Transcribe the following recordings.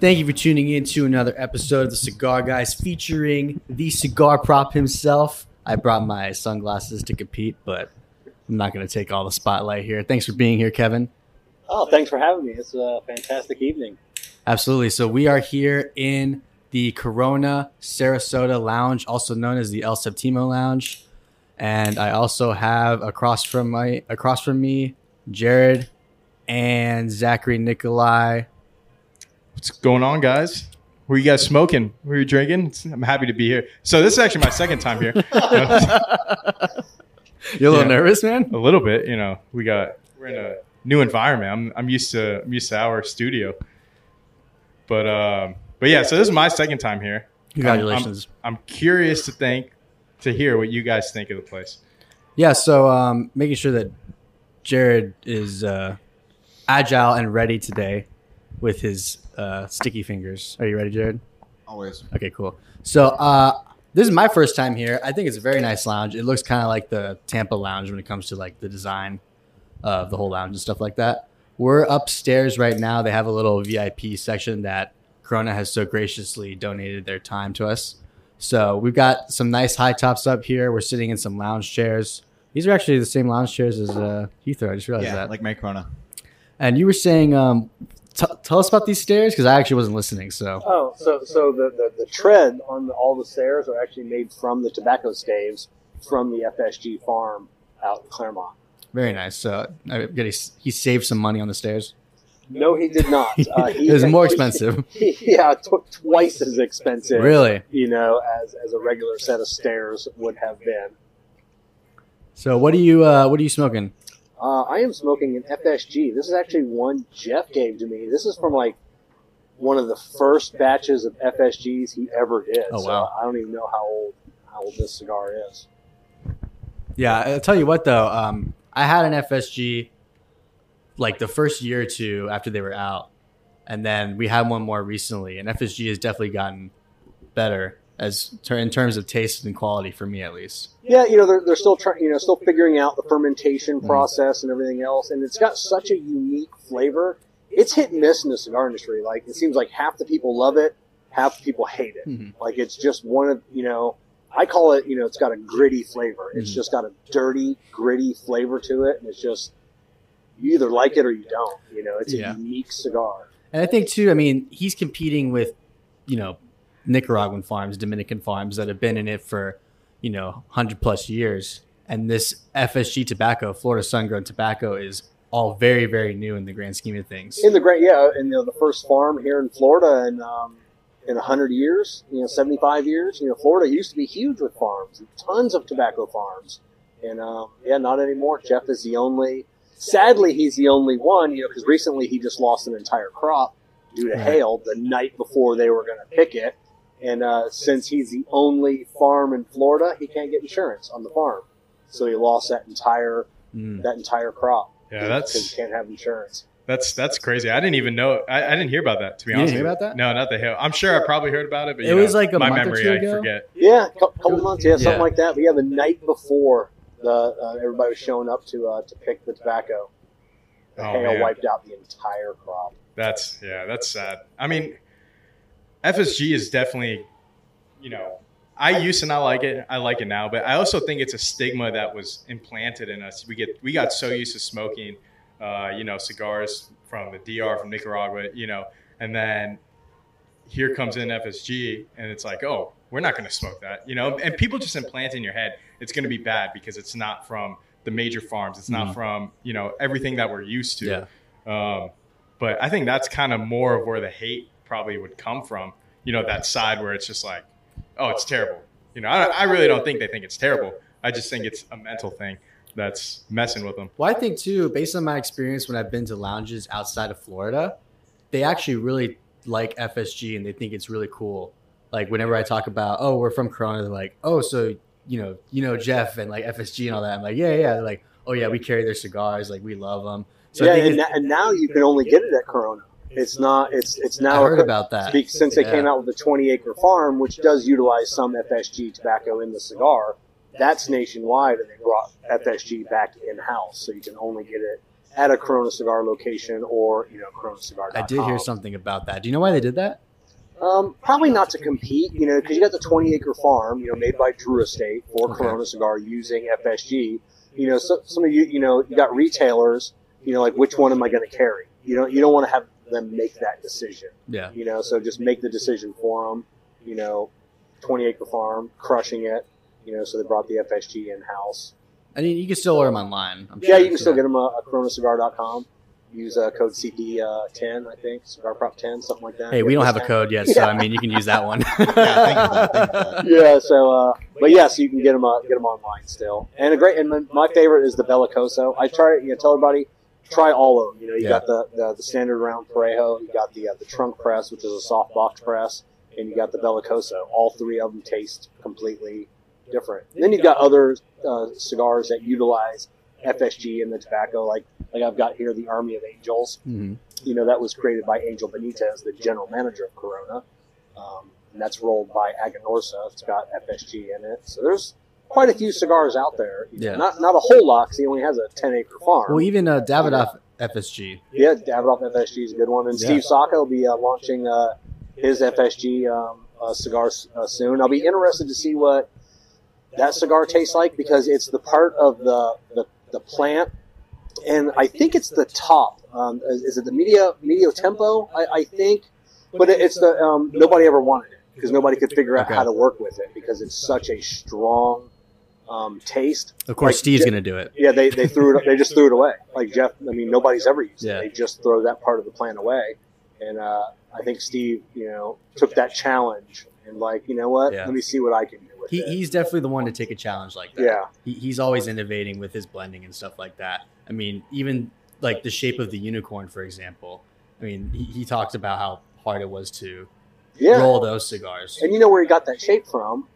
Thank you for tuning in to another episode of the Cigar Guys featuring the cigar prop himself. I brought my sunglasses to compete, but I'm not going to take all the spotlight here. Thanks for being here, Kevin. Oh, thanks for having me. It's a fantastic evening. Absolutely. So we are here in the Corona Sarasota Lounge, also known as the El Septimo Lounge, and I also have across from my across from me Jared and Zachary Nikollaj. What's going on, guys? Were you guys smoking? Were you drinking? I'm happy to be here. So this is actually my second time here. You're a little Yeah. nervous, man. a little bit, you know. We got we're in a new environment. I'm I'm used to I'm used to our studio. But um but yeah, so this is my second time here. Congratulations. I'm, I'm curious to think to hear what you guys think of the place. Yeah, so um, making sure that Jared is uh, agile and ready today with his uh, sticky fingers. Are you ready, Jared? Always. Okay, cool. So uh, this is my first time here. I think it's a very nice lounge. It looks kind of like the Tampa lounge when it comes to like the design of the whole lounge and stuff like that. We're upstairs right now. They have a little VIP section that Corona has so graciously donated their time to us. So we've got some nice high tops up here. We're sitting in some lounge chairs. These are actually the same lounge chairs as uh, Heathrow. I just realized Yeah, that. like my Corona. and you were saying, um, t- tell us about these stairs because I actually wasn't listening. So Oh, so so the, the, the tread on the, all the stairs are actually made from the tobacco staves from the FSG farm out in Clermont. very nice. So I get he, he saved some money on the stairs. No, he did not. Uh, he, it was more expensive. yeah, tw- twice as expensive. really? You know, as as a regular set of stairs would have been. So what are you uh, what are you smoking? Uh, I am smoking an FSG. This is actually one Jeff gave to me. This is from like one of the first batches of FSGs he ever did. Oh, So wow. I don't even know how old how old this cigar is. Yeah, I'll tell you what though. Um, I had an FSG like the first year or two after they were out, and then we had one more recently. And FSG has definitely gotten better as ter- in terms of taste and quality for me at least. Yeah, you know they're, they're still trying, you know, still figuring out the fermentation Mm. process and everything else, and it's got such a unique flavor. It's hit and miss in the cigar industry. Like it seems like half the people love it, half the people hate it. Mhm. Like it's just one of you know, I call it, you know, it's got a gritty flavor. It's Mhm. just got a dirty, gritty flavor to it, and it's just you either like it or you don't. You know, it's Yeah. a unique cigar. And I think too. I mean, he's competing with you know Nicaraguan farms, Dominican farms that have been in it for you know hundred plus years, and this FSG tobacco, Florida sun grown tobacco, is all very very new in the grand scheme of things. In the grand, yeah, in you know, the first farm here in Florida, and um, in hundred years, you know, seventy five years, you know, Florida used to be huge with farms, tons of tobacco farms, and um, yeah, not anymore. Jeff is the only. Sadly, he's the only one, you know, because recently he just lost an entire crop due to Right. hail the night before they were going to pick it, and uh, since he's the only farm in Florida, he can't get insurance on the farm, so he lost that entire Mm. that entire crop. Yeah, because that's he can't have insurance. that's that's crazy. I didn't even know. I, I didn't hear about that. To be You honest, didn't hear with you. about that? No, not the hill. I'm sure I probably heard about it, but It you was know, like a my month or memory. two I ago? forget. Yeah, a cou- couple months, yeah, something Yeah. like that. But yeah, the night before the uh, everybody was showing up to uh, to pick the tobacco, the Oh, hail man. wiped out the entire crop. That's yeah, that's sad. I mean, FSG is definitely, you know, I used to not like it. I like it now, but I also think it's a stigma that was implanted in us. We get we got so used to smoking, uh, you know, cigars from the DR from Nicaragua, you know, and then here comes in FSG, and it's like, oh, we're not going to smoke that, you know, and people just implant in your head it's going to be bad because it's not from the major farms. It's not Mhm. from you know everything that we're used to. Yeah. Um, but I think that's kind of more of where the hate probably would come from. You know, that side where it's just like, oh, it's oh, terrible. You know, I, I really don't think they think it's terrible. I just think it's a mental thing that's messing with them. Well, I think too, based on my experience when I've been to lounges outside of Florida, they actually really like FSG and they think it's really cool. Like whenever I talk about, oh, we're from Corona, they're like, oh, so you know, you know Jeff and like FSG and all that. I'm like, yeah, yeah. They're like, oh yeah, we carry their cigars, like we love them. So yeah, I think and, na- and now you can only get it at Corona. It's not. It's it's I now heard about that. Speak- since they Yeah. came out with the 20 acre farm, which does utilize some FSG tobacco in the cigar. That's nationwide, and they brought FSG back in house, so you can only get it at a Corona Cigar location or you know CoronaCigar.com. I did hear something about that. Do you know why they did that? Um, probably not to compete, you know, because you got the 20 acre farm, you know, made by Drew Estate for Okay. Corona Cigar using FSG. You know, so, some of you, you know, you got retailers, you know, like which one am I going to carry? You know, you don't want to have them make that decision. Yeah. You know, so just make the decision for them. You know, 20 acre farm, crushing it. You know, so they brought the FSG in house. I mean, you can still order them online. I'm Yeah, sure, you can still get them uh, at CoronaCigar.com. Use uh, code CD10, I think, Cigar Prop 10, something like that. Hey, we don't have a code yet, so I mean, you can use that one. Yeah, think of that, think that. yeah. So, uh, but yes, you can get them uh, get them online still. And a great and my- my favorite is the Bellicoso. I try it, you know tell everybody try all of them. You know, you Yeah. got the, the the standard round Parejo, you got the uh, the trunk press, which is a soft box press, and you got the Bellicoso. All three of them taste completely different. And then you've got other uh, cigars that utilize FSG in the tobacco, like like I've got here the Army of Angels Mhm. you know, that was created by Angel Benitez, the general manager of Corona. Um, and that's rolled by Aganorsa. It's got FSG in it. So there's quite a few cigars out there. Yeah. Not not a whole lot 'cause he only has a 10 acre farm. Well, even uh, Davidoff FSG. yeah, Davidoff FSG is a good one. And Yeah. Steve Saka will be uh, launching uh, his FSG um, uh, cigars uh, soon. I'll be interested to see what that cigar tastes like because it's the part of the, the, the plant. And I think it's the top. Um, is, is it the media medio tiempo? I, I think, but it's the um, nobody ever wanted it because nobody could figure out Okay. how to work with it because it's such a strong um, taste. Of course, Like, Steve's going to do it. Yeah, they, they threw it. They just threw it away. Like Jeff, I mean, nobody's ever used Yeah. it. They just throw that part of the plant away. And uh, I think Steve, you know, took that challenge and like, you know what? Yeah. Let me see what I can do with He, it. he's definitely the one to take a challenge like that. yeah, He, he's always innovating with his blending and stuff like that. I mean, even like the shape of the unicorn, for example. I mean, he, he talked about how hard it was to yeah. roll those cigars. And you know where he got that shape from?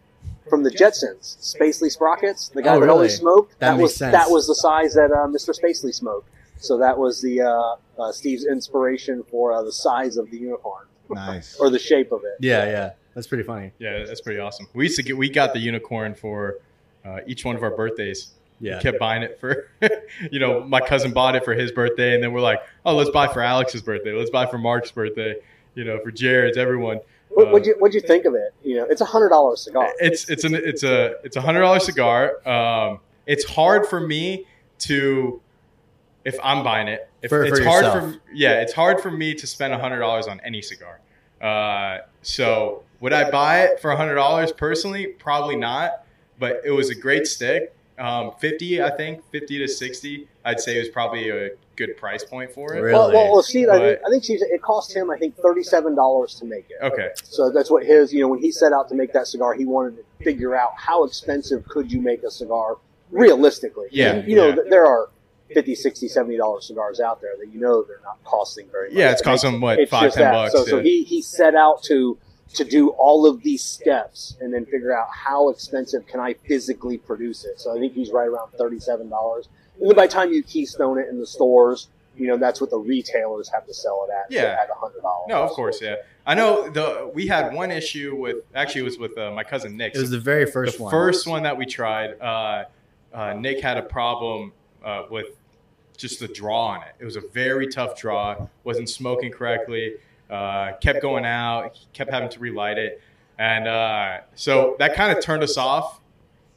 From the Jetsons, Spacely Sprockets. The guy Oh, that really? always smoked. That makes was sense. that was the size that uh, Mr. Spacely smoked. So that was the uh, uh, Steve's inspiration for uh, the size of the unicorn Nice. or the shape of it. Yeah, yeah. That's pretty funny. Yeah, that's pretty awesome. We used to get we got the unicorn for uh, each one of our birthdays. Yeah. We kept buying it for, you know, my cousin bought it for his birthday, and then we're like, oh, let's buy for Alex's birthday, let's buy for Mark's birthday, you know, for Jared's, everyone. What, Uh, what'd you What'd you think of it? You know, it's a hundred dollar cigar. It's it's an it's a it's a hundred dollar cigar. Um, it's hard for me to if I'm buying it. If For- it's for hard yourself. for yeah, it's hard for me to spend a hundred dollars on any cigar. Uh, so would I buy it for a hundred dollars personally? Probably not. But it was a great stick. Um, fifty, I think, fifty to sixty. I'd say it was probably a good price point for it. Really? Well, well, well Steve, I think, But- I think Steve, it cost him, I think, thirty-seven dollars to make it. Okay. So that's what his, you know, when he set out to make that cigar, he wanted to figure out how expensive could you make a cigar realistically. Yeah, And, you know, yeah. th- there are 50 60 70 dollar cigars out there that you know they're not costing very much. Yeah, it's to make. costing what It's five, just ten that. bucks. So, so he, he set out to to do all of these steps and then figure out how expensive can I physically produce it. So I think he's right around thirty seven dollars. And then by the time you keystone it in the stores, you know that's what the retailers have to sell it at. Yeah. at a hundred dollars. No, of course, yeah. I know the we had one issue with actually it was with uh, my cousin Nick. It was the very first the one. first one that we tried. Uh, uh, Nick had a problem uh, with just the draw on it. It was a very tough draw. wasn't smoking correctly. Uh, kept going out. Kept having to relight it, and uh, so that kind of turned us off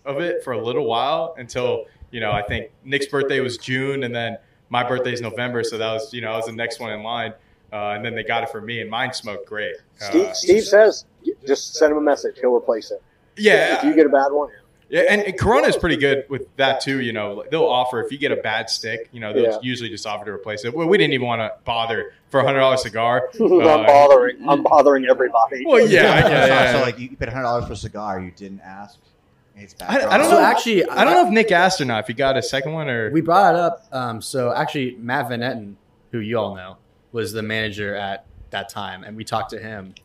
of it for a little while until you know I think Nick's birthday was June, and then my birthday is November, so that was you know I was the next one in line. Uh, and then they got it for me, and mine smoked great. Steve, Uh, Steve says, just send him a message. He'll replace it. yeah, If you get a bad one, Yeah, and, and Corona is pretty good with that too. You know, they'll offer if you get a bad stick, you know, they'll Yeah. usually just offer to replace it. Well, we didn't even want to bother for a hundred dollar cigar. I'm Uh, bothering. I'm bothering everybody. Well, yeah, yeah, So- yeah. So, like, you paid hundred dollars for a cigar, you didn't ask. It's bad. I- I don't So know. actually, I don't know if Nick asked or not. If he got a second one or We brought it up. Um, so actually, Matt Van Etten, who you all know, was the manager at that time, and we talked to him,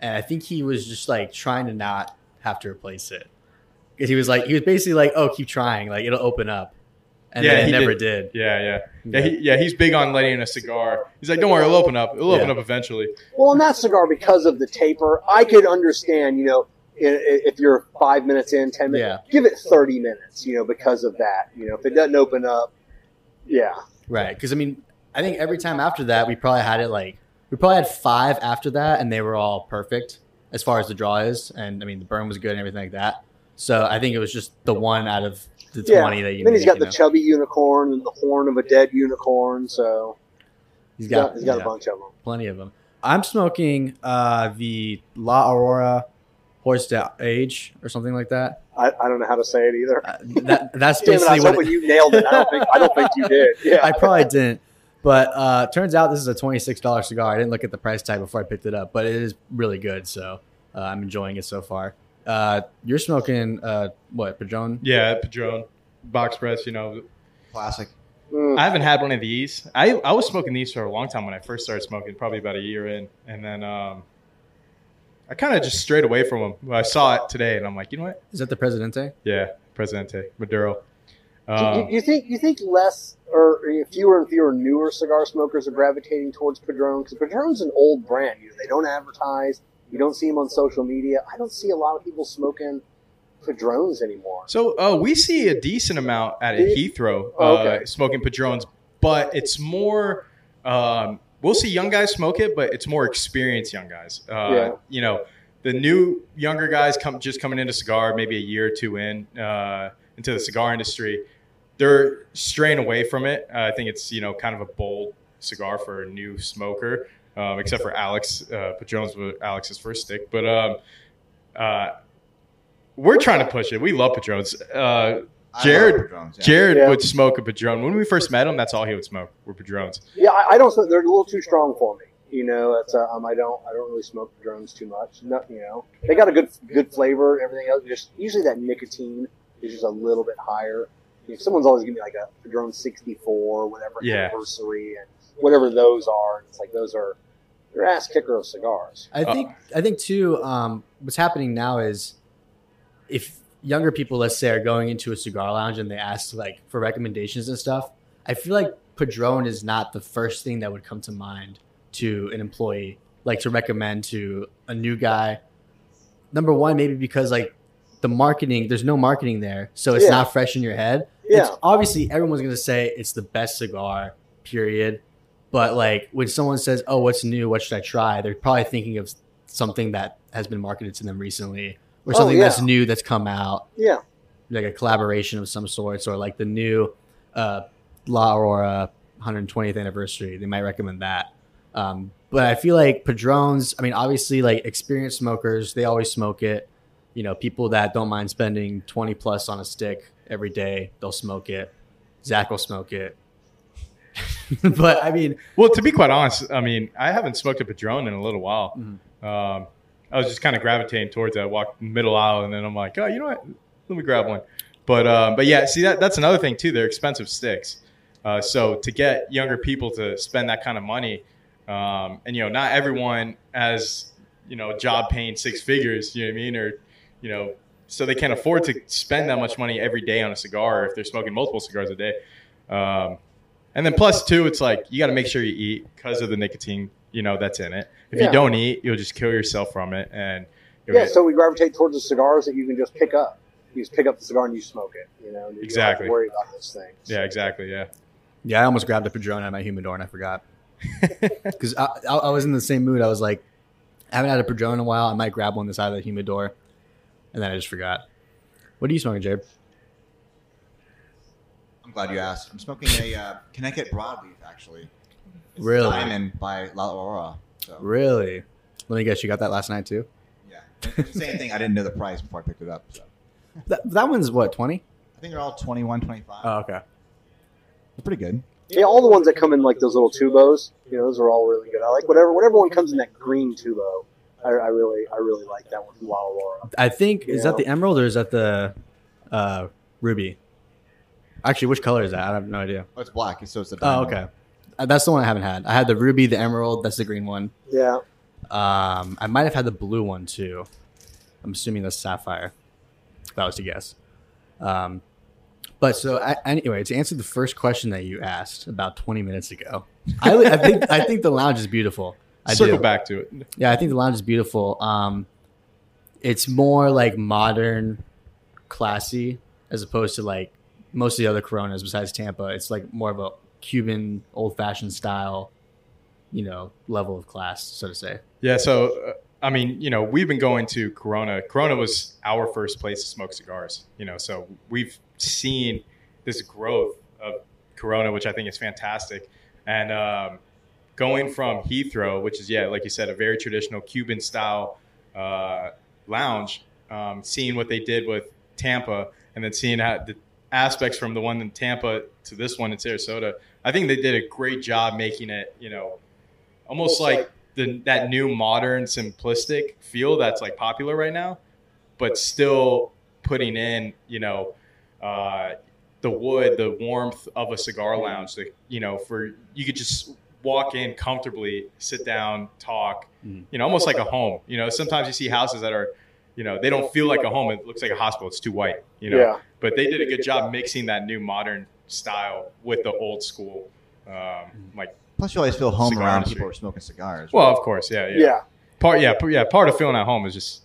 and I think he was just like trying to not have to replace it because he was like he was basically like, "Oh, keep trying, like it'll open up," and Yeah, then it he never did. did. yeah, yeah, yeah, he, yeah. He's big on letting a cigar. He's like, don't worry, it'll open up. It'll open up eventually. Well, in that cigar, because of the taper, I could understand. You know, i- i- if you're five minutes in, ten minutes, Yeah. give it thirty minutes. You know, because of that. You know, if it doesn't open up, yeah. Right. Because I mean, I think every time after that, we probably had it like we probably had five after that, and they were all perfect as far as the draw is. And I mean, the burn was good and everything like that. So I think it was just the one out of the Yeah. twenty that you. then he's got the know? chubby unicorn and the horn of a dead unicorn. So He's he's got, got, he's got yeah, a bunch of them. plenty of them. I'm smoking uh, the La Aurora Horse de Age or something like that. I, I don't know how to say it either. Uh, that that's Damn it, I basically was what. hoping you nailed it. I don't think I don't think you did. Yeah, I probably didn't. But uh, turns out this is a $26 cigar. I didn't look at the price tag before I picked it up, but it is really good. So uh, I'm enjoying it so far. Uh, you're smoking uh, what, Padron? Yeah, Padron, box press. You know, Classic. Mm. I haven't had one of these. I I was smoking these for a long time when I first started smoking, probably about a year in, and then um, I kind of just strayed away from them. I saw it today, and I'm like, you know what? Is that the Presidente? Yeah, Presidente Maduro. Um, you, you think you think less or fewer and fewer newer cigar smokers are gravitating towards Padron because Padron's an old brand. You know, they don't advertise. You don't see them on social media. I don't see a lot of people smoking Padrones anymore. So uh, we see a decent amount at Do Heathrow Oh, uh, okay. smoking Padrones, but it's more. Um, we'll see young guys smoke it, but it's more experienced young guys. Uh, Yeah. You know, the new younger guys come just coming into cigar, maybe a year or two in uh, into the cigar industry. They're straying away from it. Uh, I think it's you know kind of a bold cigar for a new smoker, um, except for Alex. Uh, Padrones was Alex's first stick, but. Um, uh, we're trying to push it. We love Padrones. I Jared- love Padrones, yeah. Jared Yeah. would smoke a Padron. When we first met him, that's all he would smoke were Padrones. Yeah, I, I don't. They're a little too strong for me. You know, it's uh, um, I don't I don't really smoke Padrones too much. No, you know, they got a good good flavor and everything else. Just usually that nicotine is just a little bit higher. You know, someone's always giving me like a Padron 64, whatever Yeah. anniversary, and whatever those are. It's like those are they're ass kicker of cigars. I think I think too. Um, what's happening now is if younger people, let's say, are going into a cigar lounge and they ask like for recommendations and stuff, I feel like Padron is not the first thing that would come to mind to an employee, like to recommend to a new guy. Number one, maybe because like the marketing, there's no marketing there, so it's Yeah. not fresh in your head. Yeah, It's obviously everyone's gonna say it's the best cigar, period. But like when someone says, "Oh, what's new? What should I try?" They're probably thinking of something that has been marketed to them recently, or Oh, something yeah. that's new that's come out, yeah. like a collaboration of some sorts, or like the new uh, La Aurora 120th anniversary. They might recommend that. Um, but I feel like Padrones. I mean, obviously, like experienced smokers, they always smoke it. You know, people that don't mind spending 20 plus on a stick every day, they'll smoke it. Zach will smoke it. but I mean, Well, to be quite honest, I mean, I haven't smoked a Padron in a little while. Mhm. Um, I was just kind of gravitating towards it. I walked middle aisle, and then I'm like, oh, you know what? Let me grab one. But um, but yeah, see that that's another thing too. They're expensive sticks. Uh, so to get younger people to spend that kind of money, um, and you know, not everyone has you know job paying six figures. You know what I mean? Or you know, so they can't afford to spend that much money every day on a cigar if they're smoking multiple cigars a day. Um, and then plus two, it's like you got to make sure you eat because of the nicotine, you know, that's in it. If Yeah. you don't eat, you'll just kill yourself from it, and Yeah, get- so we gravitate towards the cigars that you can just pick up. You just pick up the cigar and you smoke it. You know, you don't have Exactly. to worry about those things. yeah, exactly, yeah. yeah, I almost grabbed a Padron out of my humidor and I forgot because I, I, I was in the same mood. I was like, I haven't had a Padron in a while. I might grab one this out of the humidor, and then I just forgot. What are you smoking, Jared? I'm glad you asked. I'm smoking a uh, Connecticut broadleaf, actually. It's Really? Diamond by La Aurora. So, Really? Let me guess, you got that last night too. yeah. Same thing. I didn't know the price before I picked it up. So. That, that one's what twenty? I think they're all 21, 25. Oh, okay. They're pretty good. Yeah, all the ones that come in like those little tubos, you know, those are all really good. I like whatever whatever one comes in that green tubo. I, I really I really like that one from La Aurora. I think is that the emerald or is that the uh, ruby? Actually, which color is that? I have no idea. Oh, it's black. So it's a Oh, diamond. okay. Uh, that's the one I haven't had. I had the ruby, the emerald. That's the green one. Yeah, Um, I might have had the blue one too. I'm assuming that's sapphire. If I was to guess. Um, but so I, anyway, to answer the first question that you asked about 20 minutes ago, I, I think I think the lounge is beautiful. I Circle do. back to it. Yeah, I think the lounge is beautiful. Um, it's more like modern, classy, as opposed to like most of the other Coronas besides Tampa. It's like more of a Cuban old fashioned style, you know, level of class, so to say. Yeah. So, uh, I mean, you know, we've been going to Corona. Corona was our first place to smoke cigars, you know, so we've seen this growth of Corona, which I think is fantastic. And um, going from Heathrow, which is, yeah, like you said, a very traditional Cuban style uh, lounge, um, seeing what they did with Tampa and then seeing how the aspects from the one in Tampa to this one in Sarasota, I think they did a great job making it, you know, almost like the that new modern simplistic feel that's like popular right now, but still putting in, you know, uh, the wood, the warmth of a cigar lounge. That you know, for you could just walk in comfortably, sit down, talk. Mhm. You know, almost like a home. You know, sometimes you see houses that are, you know, they don't feel like a home. It looks like a hospital. It's too white. You know, yeah. but they did a good job mixing that new modern style with the old school. Um, like, Plus, you always feel home around industry. people who are smoking cigars. well, of course, yeah, yeah, Yeah. Part, yeah, p- yeah. Part of feeling at home is just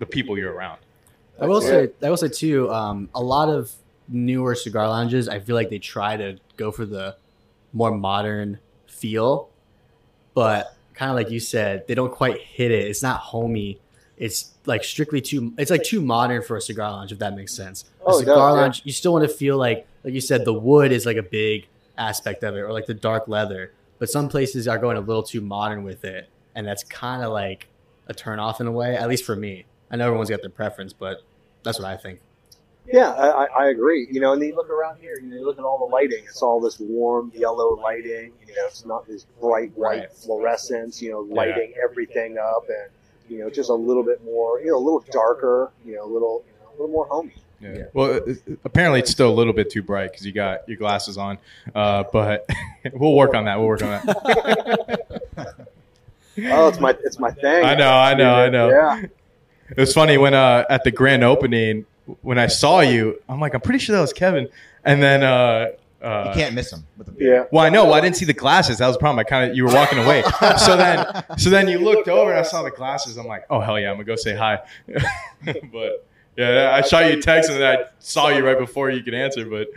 the people you're around. I will That's say, I will say too, um, a lot of newer cigar lounges, I feel like they try to go for the more modern feel, but kind of like you said, they don't quite hit it. It's not homey. It's like strictly too. It's like too modern for a cigar lounge, if that makes sense. Oh, a Oh, cigar does, yeah. lounge, you still want to feel like, like you said, the wood is like a big aspect of it, or like the dark leather. But some places are going a little too modern with it, and that's kind of like a turn off in a way. At least for me. I know everyone's got their preference, but that's what I think. Yeah, I, I- agree. You know, and then you look around here, you know, you look at all the lighting. It's all this warm yellow lighting. You know, it's not this bright white Right. fluorescence. You know, lighting everything up, and you know, just a little bit more. You know, a little darker. You know, a little, you know, a little more homey. Yeah. Yeah. Well, apparently it's still a little bit too bright because you got your glasses on, uh, but we'll work on that. We'll work on that. Oh, it's my, it's my thing. I know, I know, I know. Yeah, It was funny when uh, at the grand opening when I saw you, I'm like, I'm pretty sure that was Kevin, and then. Uh, uh, you can't miss them. With the yeah. Well, I know. Well, I didn't see the glasses. That was the problem. I kind of you were walking away. so then, so then you looked over and I saw the glasses. I'm like, oh hell yeah, I'm gonna go say hi. but yeah, I shot you a text and then I saw you right before you could answer. But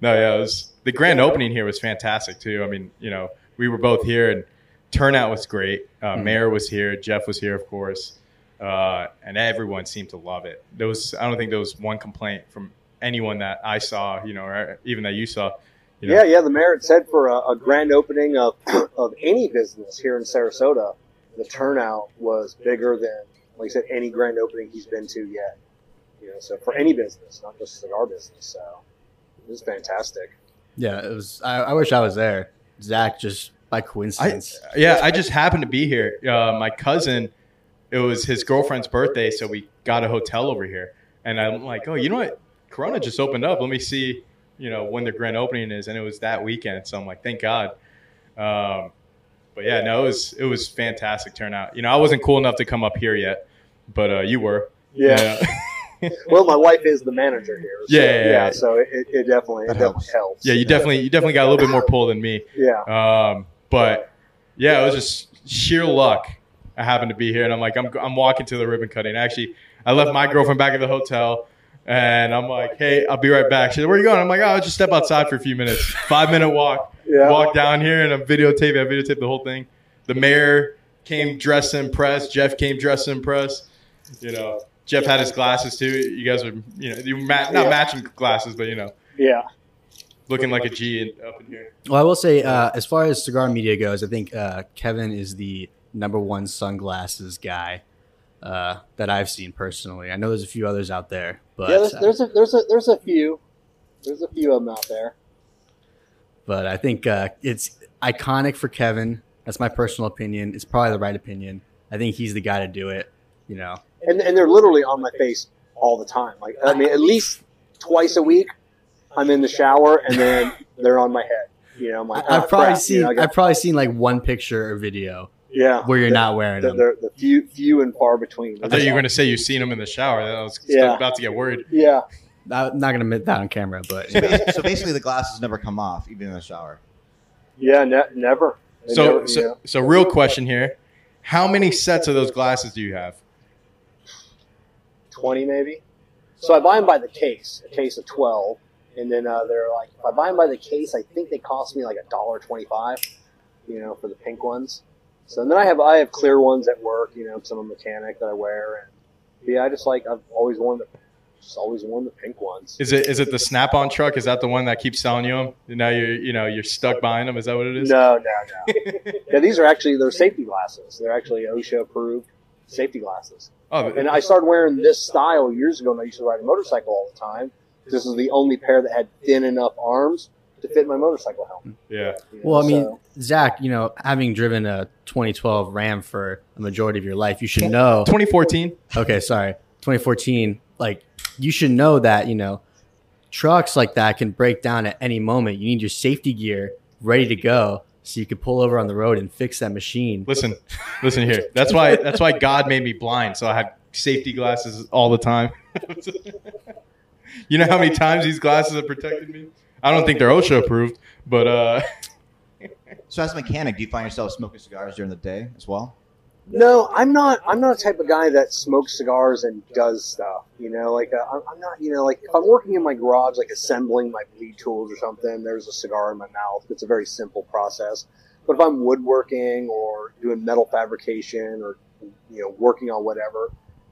no, yeah, it was the grand opening here was fantastic too. I mean, you know, we were both here and turnout was great. Uh, Mhm. Mayor was here, Jeff was here, of course, uh, and everyone seemed to love it. There was, I don't think there was one complaint from anyone that I saw, you know, or even that you saw. You know, Yeah, yeah. The mayor had said for a, a grand opening of of any business here in Sarasota, the turnout was bigger than, like I said, any grand opening he's been to yet. You know, so for any business, not just cigar business. So it was fantastic. Yeah, it was. I, I wish I was there. Zach just by I, coincidence. yeah, I just happened to be here. Uh, my cousin, it was his girlfriend's birthday, so we got a hotel over here. And I'm like, oh, you know what? Corona just opened up. Let me see, you know, when the grand opening is. And it was that weekend. So I'm like, thank God. Um, but yeah, no, it was it was fantastic turnout. You know, I wasn't cool enough to come up here yet, but uh, you were. Yeah. well, my wife is the manager here. So, Yeah, yeah, yeah. So it, it, it definitely, it That definitely helps. helps. yeah, you definitely you definitely got a little bit more pull than me. Yeah. Um, but yeah, it was just sheer luck. I happened to be here, and I'm like, I'm, I'm walking to the ribbon cutting. Actually, I left my girlfriend back at the hotel, and I'm like, hey, I'll be right back. She said, where are you going? I'm like, oh, I'll just step outside for a few minutes. Five minute walk. Yeah. Walk down here, and I'm videotaping. I videotaped the whole thing. The mayor came dressed in press. Jeff came dressed in press. You know, Jeff had his glasses too. You guys are, you know, you ma- not Yeah. matching glasses, but you know, Yeah. looking like a G in, up in here. Well, I will say, uh, as far as cigar media goes, I think uh, Kevin is the number one sunglasses guy uh, that I've seen personally. I know there's a few others out there, but yeah. There's, uh, there's a there's a there's a few. There's a few of them out there. but I think uh, it's iconic for Kevin. That's my personal opinion. It's probably the right opinion. I think he's the guy to do it. You know, and and they're literally on my face all the time. Like I mean, at least twice a week, I'm in the shower and then they're on my head. You know, I'm like, I- I've "Ah, probably crap," you seen know, I've probably seen like one picture or video yeah, where you're The- not wearing the, them. the, the few few and far between. I thought you were going to say you've seen them in the shower. I was Yeah. about to get worried. Yeah, I'm not gonna admit that on camera, but So bas- so basically, the glasses never come off, even in the shower. yeah, ne- never. They So, never, so, know. so, real question here: How many sets of those glasses do you have? twenty maybe. So I buy them by the case, a case of twelve, and then uh, they're like if I buy them by the case, I think they cost me like a dollar twenty-five. You know, for the pink ones. So then I have I have clear ones at work. You know, because I'm a mechanic that I wear, and yeah, I just like I've always worn the just always worn the pink ones. Is it is it the Snap-on truck? Is that the one that keeps selling you them? Now you're you know you're stuck buying them. Is that what it is? No, no, no. yeah, these are actually they're safety glasses. They're actually OSHA approved safety glasses. Oh, And I started wearing this style years ago, and I used to ride a motorcycle all the time. This is the only pair that had thin enough arms to fit my motorcycle helmet. yeah. you know, Well, I mean, so- Zach, you know, having driven a 2012 Ram for a majority of your life, you should know. 2014. Okay, sorry, 2014. Like, you should know that you know, trucks like that can break down at any moment. You need your safety gear ready to go, so you can pull over on the road and fix that machine. Listen, listen here. That's why that's why God made me blind, so I had safety glasses all the time. you know how many times these glasses have protected me? I don't think they're OSHA approved, but uh, So as a mechanic, do you find yourself smoking cigars during the day as well? no, I'm not. I'm not a type of guy that smokes cigars and does stuff. You know, like uh, I'm I'm not. You know, like if I'm working in my garage, like assembling my bleed tools or something, there's a cigar in my mouth. It's a very simple process. But if I'm woodworking or doing metal fabrication or you know working on whatever,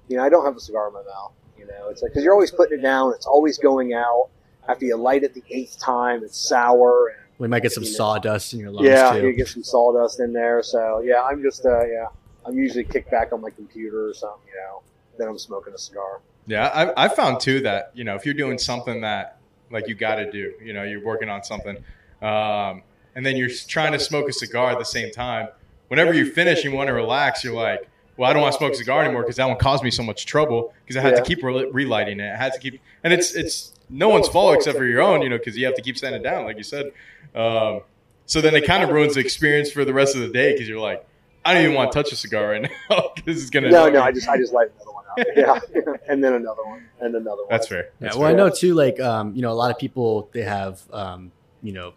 you know, I don't have a cigar in my mouth. You know, it's like because you're always putting it down. It's always going out. After you light it the eighth time, it's sour and We might get some You know. sawdust in your lungs yeah, too. you get some sawdust in there. So yeah, I'm just uh, yeah, I'm usually kicked back on my computer or something. You know, then I'm smoking a cigar. yeah, I, I found too that you know if you're doing something that like you got to do, you know, you're working on something, um, and then you're trying to smoke a cigar at the same time. Whenever you finish, you want to relax. You're like, well, I don't want to smoke a cigar anymore because that one caused me so much trouble because I had Yeah. to keep re- relighting it. I had to keep, and it's it's no one's fault except for your own, you know, because you have to keep setting it down, like you said. Um, so then it kind of ruins the experience for the rest of the day because you're like, I don't even want to touch a cigar right now because it's gonna. No, no. I just I just light another one out. Yeah, and then another one, and another one. That's fair. Yeah, That's well, I know too. Like, um, you know, a lot of people they have, um, you know,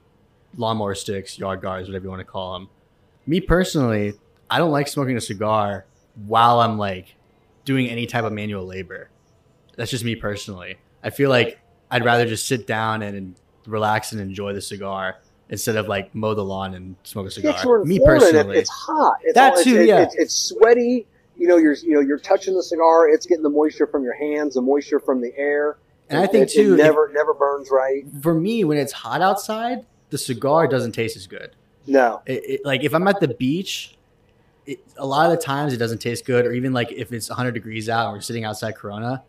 lawnmower sticks, yard gars, whatever you want to call them. Me personally, I don't like smoking a cigar while I'm like doing any type of manual labor. That's just me personally. I feel like I'd rather just sit down and, relax and enjoy the cigar instead of like mow the lawn and smoke a cigar. we're Me Florida personally, it's hot. It's That all- too, it's, yeah. It's, it's sweaty. You know, you're you know you're touching the cigar. It's getting the moisture from your hands, the moisture from the air. and I think it, too, it never never burns right. for me, when it's hot outside, the cigar doesn't taste as good. No, it, it, like if I'm at the beach, it, a lot of the times it doesn't taste good. Or even like if it's 100 degrees out and we're sitting outside Corona,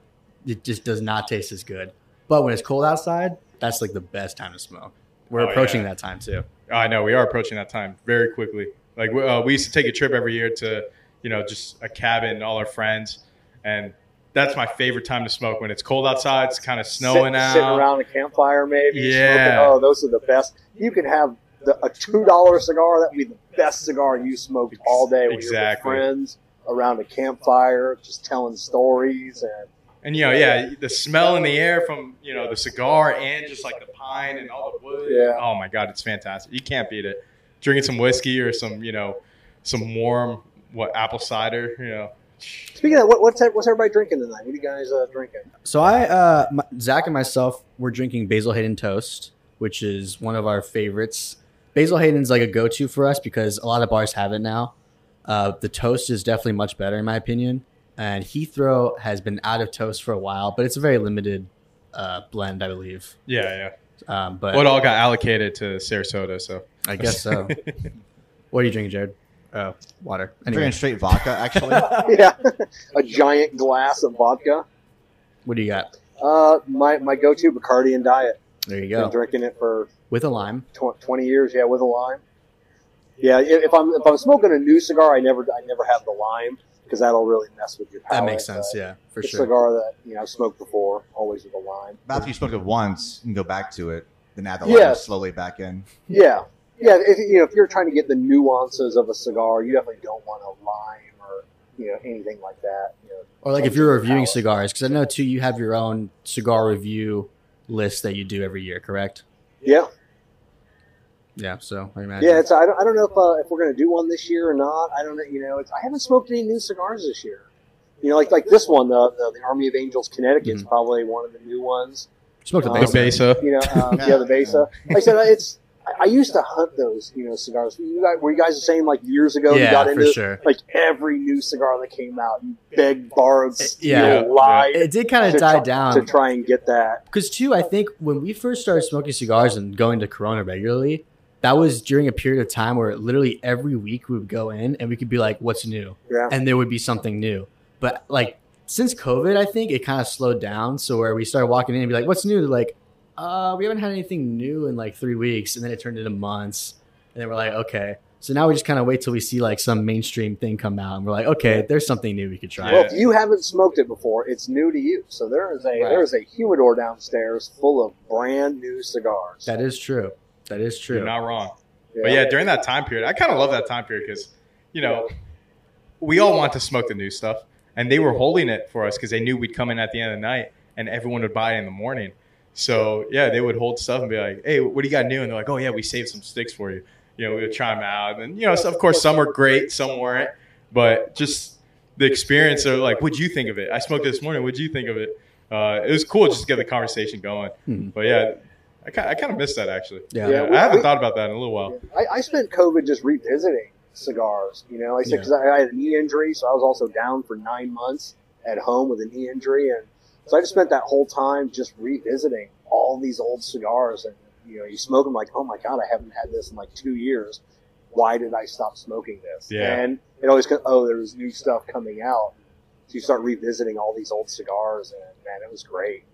it just does not taste as good. But when it's cold outside, that's like the best time to smoke. We're Oh, approaching yeah. that time too. I know we are approaching that time very quickly. Like we, uh, we used to take a trip every year to, you know, just a cabin, and all our friends, and that's my favorite time to smoke when it's cold outside. It's kind of snowing Sit- out. sitting around a campfire, maybe. Yeah. Smoking. Oh, those are the best. You can have the, a two dollar cigar. That would be the best cigar you smoked all day when Exactly. you're with friends around a campfire, just telling stories and And you know, yeah, the smell in the air from you know the cigar and just like the pine and all the wood. Yeah. Oh my god, it's fantastic. You can't beat it. Drinking some whiskey or some you know some warm what apple cider. You know. Speaking of that, what, what's what's everybody drinking tonight? What are you guys uh, drinking? So I, uh, my, Zach and myself, we're drinking Basil Hayden Toast, which is one of our favorites. Basil Hayden's like a go-to for us because a lot of bars have it now. Uh, the toast is definitely much better in my opinion. And Heathrow has been out of toast for a while, but it's a very limited uh, blend, I believe. Yeah, yeah. Um, but What all got allocated to Sarasota? So I guess so. what are you drinking, Jared? Oh, water. I'm Anyway, drinking straight vodka, actually. yeah, a giant glass of vodka. what do you got? Uh, my my go-to Bacardi and Diet. There you Been go. drinking it for With a lime. tw- 20 years, yeah, with a lime. Yeah, if if I'm if I'm smoking a new cigar, I never I never have the lime because that'll really mess with your palate. That makes sense. but Yeah, for a sure. cigar that you know I've smoked before, always with a lime. But after you smoke it once, you can go back to it, then add the lime Yes. slowly back in. Yeah, yeah. If you know if you're trying to get the nuances of a cigar, you definitely don't want a lime or you know anything like that. You know, Or like if you're reviewing palate. cigars, because I know too, you have your own cigar review list that you do every year, correct? Yeah, Yeah. So I imagine. yeah. It's I don't, I don't know if uh, if we're gonna do one this year or not. I don't know. You know, it's, I haven't smoked any new cigars this year. You know, like like this one, the the, the Army of Angels Connecticut's Mhm. probably one of the new ones. Smoked Um, The base. Besa. You know, um, yeah, the Besa. Like I said, it's. I- I used to hunt those, you know, cigars. You guys, were you guys the same like years ago? you Yeah, got for into sure. like every new cigar that came out. You begged, borrowed, steal, yeah. lied It did kind of die try- down. to try and get that. Because too, I think when we first started smoking cigars and going to Corona regularly, that was during a period of time where literally every week we would go in and we could be like, "What's new?" Yeah. and there would be something new. But like since COVID, I think it kind of slowed down. So where we started walking in and be like, "What's new?" They're like, "Uh, we haven't had anything new in like three weeks," and then it turned into months, and then we're like, "Okay." So now we just kind of wait till we see like some mainstream thing come out, and we're like, "Okay, there's something new we could try." Well, if you haven't smoked it before, it's new to you. So there is a Right. there is a humidor downstairs full of brand new cigars. That is true. That is true. You're not wrong. But yeah, during that time period, I kind of love that time period because, you know, we all want to smoke the new stuff, and they were holding it for us because they knew we'd come in at the end of the night, and everyone would buy it in the morning. So yeah, they would hold stuff and be like, "Hey, what do you got new?" And they're like, "Oh yeah, we saved some sticks for you." You know, we would try them out, and you know, so of course, some were great, some weren't, but just the experience of like, "What'd you think of it?" I smoked it this morning. What'd you think of it? Uh, it was cool just to get the conversation going. Hmm. But yeah, I kind I kind of missed that actually. Yeah. Yeah, I haven't we- thought about that in a little while. I, I spent COVID just revisiting cigars. You know, like I said, Yeah. because I, I had a knee injury, so I was also down for nine months at home with a knee injury, and so I just spent that whole time just revisiting all these old cigars, and you know, you smoke them like, oh my god, I haven't had this in like two years. Why did I stop smoking this? Yeah. And it always goes, oh, there's new stuff coming out. So you start revisiting all these old cigars, and man, it was great.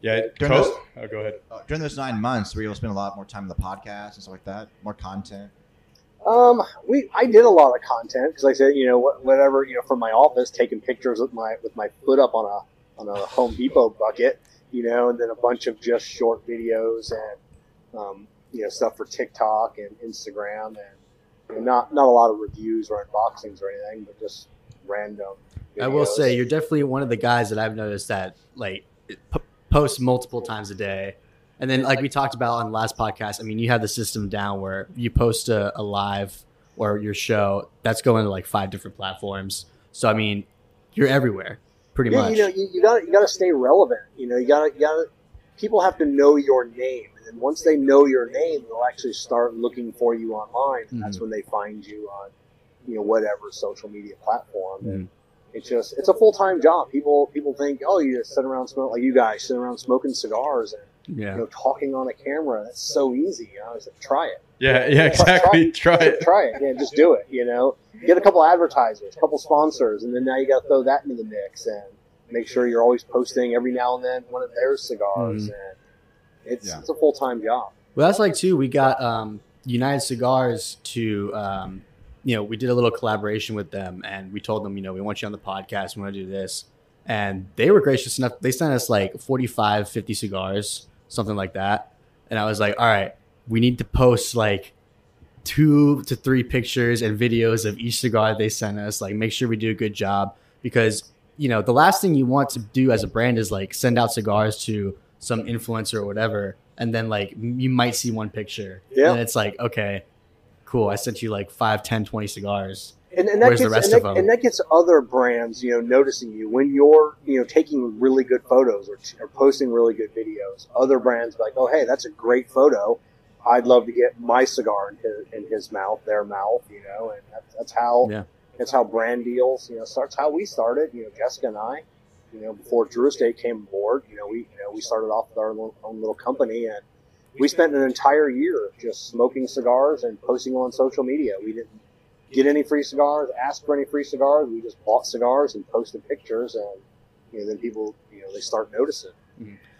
Yeah, During Co- those- oh, go ahead. Uh, during those nine months, were you able to spend a lot more time on the podcast and stuff like that? More content? Um, we I did a lot of content because I said you know whatever you know from my office, taking pictures with my with my foot up on a on a Home Depot bucket, you know, and then a bunch of just short videos and um, you know stuff for TikTok and Instagram and, and not not a lot of reviews or unboxings or anything, but just random. I will say you're definitely one of the guys that I've noticed that like p- posts multiple times a day. And then, like we talked about on the last podcast, I mean, you have the system down where you post a, a live or your show that's going to like five different platforms. So, I mean, you're everywhere pretty yeah, much. you know, you, you got you got to stay relevant. You know, you got to you got to. People have to know your name, and then once they know your name, they'll actually start looking for you online, and that's when they find you on, you know, whatever social media platform. Mhm. And it's just it's a full time job. People people think, oh, you just sit around smoke like you guys sit around smoking cigars and yeah. you know talking on a camera. That's so easy. You know, I said, try it. Yeah, yeah, Try- exactly. Try it. Try it. Yeah, just do it. You know, get a couple advertisers, a couple sponsors, and then now you got to throw that into the mix and make sure you're always posting every now and then one of their cigars. Mhm. And it's Yeah. it's a full time job. Well, that's like too. We got um, United Cigars to, um, you know, we did a little collaboration with them, and we told them, you know, we want you on the podcast. We want to do this, and they were gracious enough. They sent us like 45, 50 cigars, something like that, and I was like, all right, we need to post like two to three pictures and videos of each cigar they sent us. Like, make sure we do a good job because you know the last thing you want to do as a brand is like send out cigars to some influencer or whatever and then like you might see one picture Yeah. and it's like okay cool i sent you like 5 10 20 cigars And, and that Where's the rest and, of them? and that gets other brands, you know, noticing you when you're, you know, taking really good photos or, or posting really good videos. Other brands be like, oh, hey, that's a great photo. I'd love to get my cigar in his, in his mouth, their mouth, you know, and that's, that's how Yeah. that's how brand deals, you know, starts how we started. You know, Jessica and I, you know, before Drew Estate came aboard, you know, we you know we started off with our own little company and we spent an entire year just smoking cigars and posting on social media. We didn't get any free cigars, ask for any free cigars. We just bought cigars and posted pictures, and you know, then people, you know, they start noticing.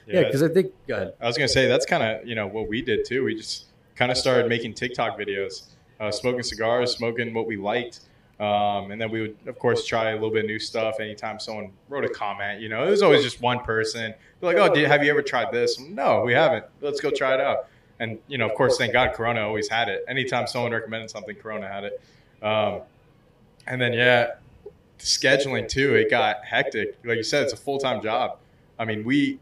yeah because i think good I was gonna say that's kind of you know what we did too. We just kind of started making TikTok videos, uh, smoking cigars, smoking what we liked, um, and then we would of course try a little bit of new stuff. Anytime someone wrote a comment, you know, it was always just one person. Like, "Oh, did, have you ever tried this?" No, we haven't. Let's go try it out. And you know, of course, thank God, Corona always had it. Anytime someone recommended something, Corona had it. Um, and then yeah, scheduling too. It got hectic. Like you said, it's a full time job. I mean, we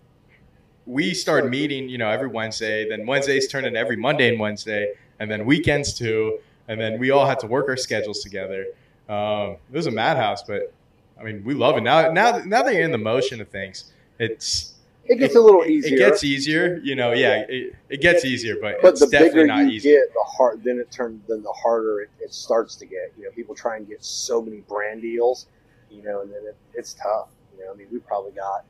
we started meeting, you know, every Wednesday. Then Wednesdays turned into every Monday and Wednesday, and then weekends too. And then we all had to work our schedules together. Um, it was a madhouse, but I mean, we love it now. Now, now that you're in the motion of things, it's It gets a little easier. It gets easier, you know. Yeah, it, it gets easier, but, but it's the definitely bigger not you easy. get, the hard then it turns then the harder it, it starts to get. You know, people try and get so many brand deals, you know, and then it, it's tough. You know, I mean, we probably got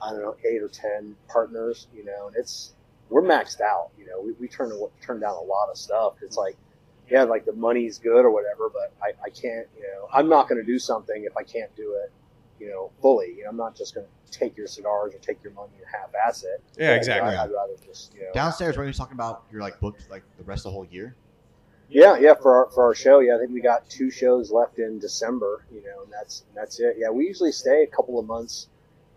I don't know eight or ten partners, you know, and it's we're maxed out. You know, we, we turn turn down a lot of stuff. It's like yeah, like the money's good or whatever, but I, I can't. You know, I'm not going to do something if I can't do it. You know, fully. You know, I'm not just going to take your cigars or take your money and half-ass it. Yeah, exactly. I, I'd rather just you know. Downstairs, when you're talking about you're like booked like the rest of the whole year. Yeah, yeah, for our, for our show, yeah, I think we got two shows left in December, you know, and that's and that's it. Yeah, we usually stay a couple of months,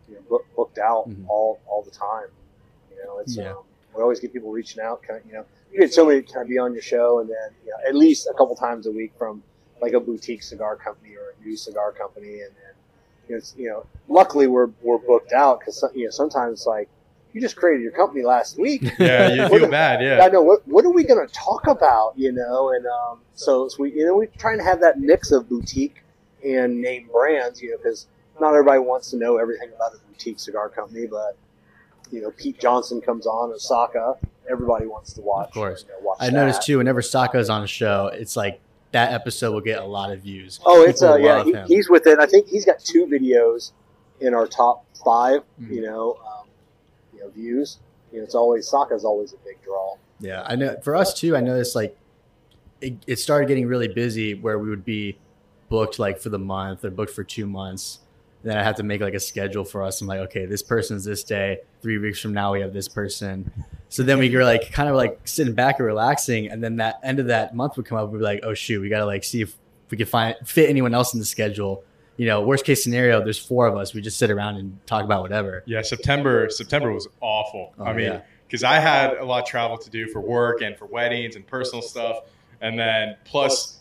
you know, book, booked out Mhm. all all the time. You know, it's Yeah. um, we always get people reaching out, kind of, you know, you get to kind of be on your show, and then you know, at least a couple times a week from like a boutique cigar company or a new cigar company, and then you know, it's, you know, luckily we're we're booked out because you know sometimes it's like you just created your company last week. Yeah, you feel the- bad. Yeah, I know what what are we going to talk about, you know, and um, so, so we you know we're trying to have that mix of boutique and name brands, you know, because not everybody wants to know everything about a boutique cigar company, but you know, Pete Johnson comes on Osaka, everybody wants to watch. Of course. you know, watch I that. noticed too. Whenever Saka's on a show, it's like that episode will get a lot of views. Oh, it's uh, yeah, love he, him. he's within. I think he's got two videos in our top 5 Mhm. You know, um, you know, views. You know, it's always Saka's always a big draw. Yeah, I know. For us too, I noticed like it, it started getting really busy where we would be booked like for the month or booked for two months. Then I have to make like a schedule for us. I'm like, okay, this person's this day. Three weeks from now, we have this person. So then we were like kind of like sitting back and relaxing. And then that end of that month would come up. We'd be like, oh shoot, we gotta like see if we could find fit anyone else in the schedule. You know, worst case scenario, there's four of us. We just sit around and talk about whatever. yeah. September September was awful. Oh, I mean, yeah. because I had a lot of travel to do for work and for weddings and personal stuff, and then plus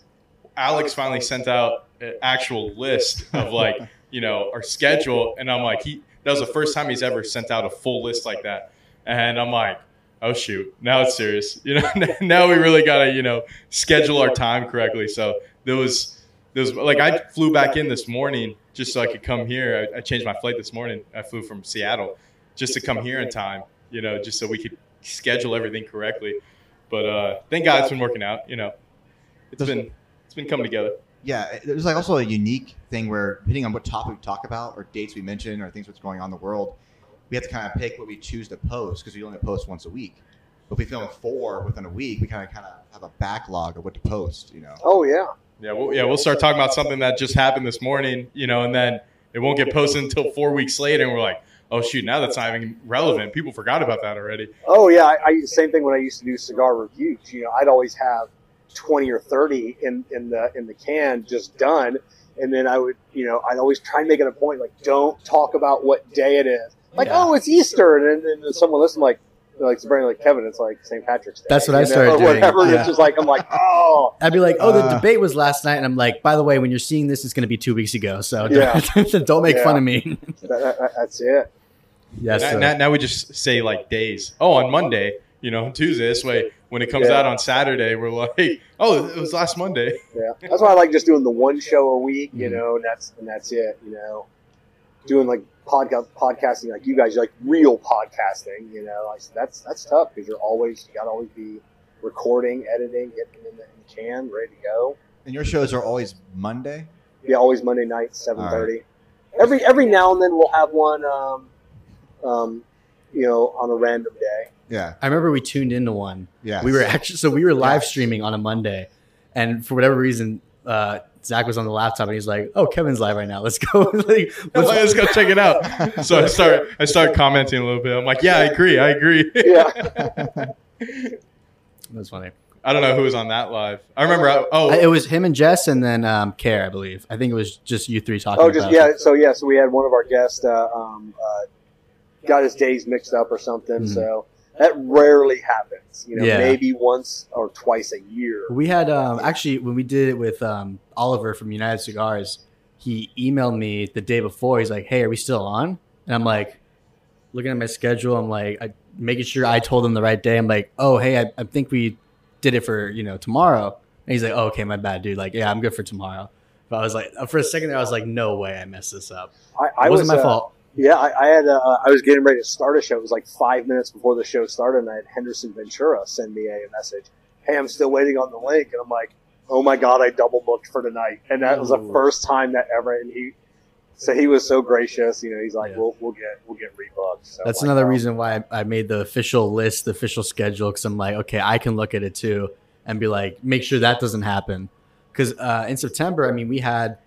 Alex finally sent out an actual list of like you know our schedule, and I'm like he that was the first time he's ever sent out a full list like that, and I'm like. Oh shoot! Now it's serious. You know, now we really gotta you know schedule our time correctly. So there was there was like I flew back in this morning just so I could come here. I, I changed my flight this morning. I flew from Seattle just to come here in time. You know, just so we could schedule everything correctly. But uh, thank God it's been working out. You know, it's been it's been coming together. Yeah, there's like also a unique thing where depending on what topic we talk about or dates we mention or things what's going on in the world, we have to kind of pick what we choose to post because we only post once a week. But if we film four within a week, we kind of kind of have a backlog of what to post. You know. Oh yeah, Yeah, we'll, yeah, we'll start talking about something that just happened this morning. You know, and then it won't get posted until four weeks later, and we're like, oh shoot, now that's not even relevant. People forgot about that already. Oh yeah, I, I same thing when I used to do cigar reviews. You know, I'd always have twenty or thirty in in the in the can just done, and then I would, you know, I'd always try and make it a point like, don't talk about what day it is. Like, Yeah. oh, it's Easter, and then, then someone listen like. Like Sabrina, like Kevin, it's like St. Patrick's Day. That's what I you know, started or doing, Whatever. yeah. It's just like I'm like, oh, I'd be like, "Oh, the Uh. debate was last night," and I'm like, "By the way, when you're seeing this, it's going to be two weeks ago, so Yeah. don't, don't make Yeah. fun of me." that, that, that's it. yeah, now, so- now, now we just say like days. Oh, on Monday, you know, Tuesday. This way, when it comes Yeah. out on Saturday, we're like, oh, it was last Monday. Yeah, that's why I like just doing the one show a week, you Mhm. know, and that's and that's it, you know. Doing like podcast podcasting, like you guys, like real podcasting, you know, like that's that's tough because you're always you got to always be recording, editing, getting in the, in the can, ready to go. And your shows are always Monday. Yeah, always Monday night, seven thirty. Every every now and then we'll have one, um, um, you know, on a random day. Yeah, I remember we tuned into one. yeah. We were actually so we were live Yes. streaming on a Monday, and for whatever reason, uh, Zach was on the laptop and he's like, "Oh, Kevin's live right now. Let's go." like, let's, let's go check it out. So I start I start commenting a little bit. I'm like, yeah, I agree, I agree. Yeah, That's funny. I don't know who was on that live. I remember. I, oh, It was him and Jess, and then um, Care, I believe. I think it was just you three talking. Oh, just about yeah. it. So yeah, so we had one of our guests uh, um, uh, got his days mixed up or something. Mhm. So that rarely happens. You know, Yeah. maybe once or twice a year. We had um, actually when we did it with um, Oliver from United Cigars, he emailed me the day before. He's like, "Hey, are we still on?" And I'm like, looking at my schedule. I'm like, I, making sure I told him the right day. I'm like, "Oh, hey, I, I think we did it for you know tomorrow." And he's like, oh, "Okay, my bad, dude. Like, yeah, I'm good for tomorrow." But I was like, for a second there, I was like, "No way, I messed this up." I, It wasn't was my uh, fault. Yeah, I, I had. Uh, I was getting ready to start a show. It was like five minutes before the show started, and I had Henderson Ventura send me a message. Hey, I'm still waiting on the link, and I'm like, oh my god, I double booked for tonight, and that was the first time that ever. And he, so he was so gracious. You know, he's like, Yeah. we'll we'll get we'll get rebooked. So That's like, another um, reason why I I made the official list, the official schedule, because I'm like, okay, I can look at it too and be like, make sure that doesn't happen. Because uh, in September, I mean, we had,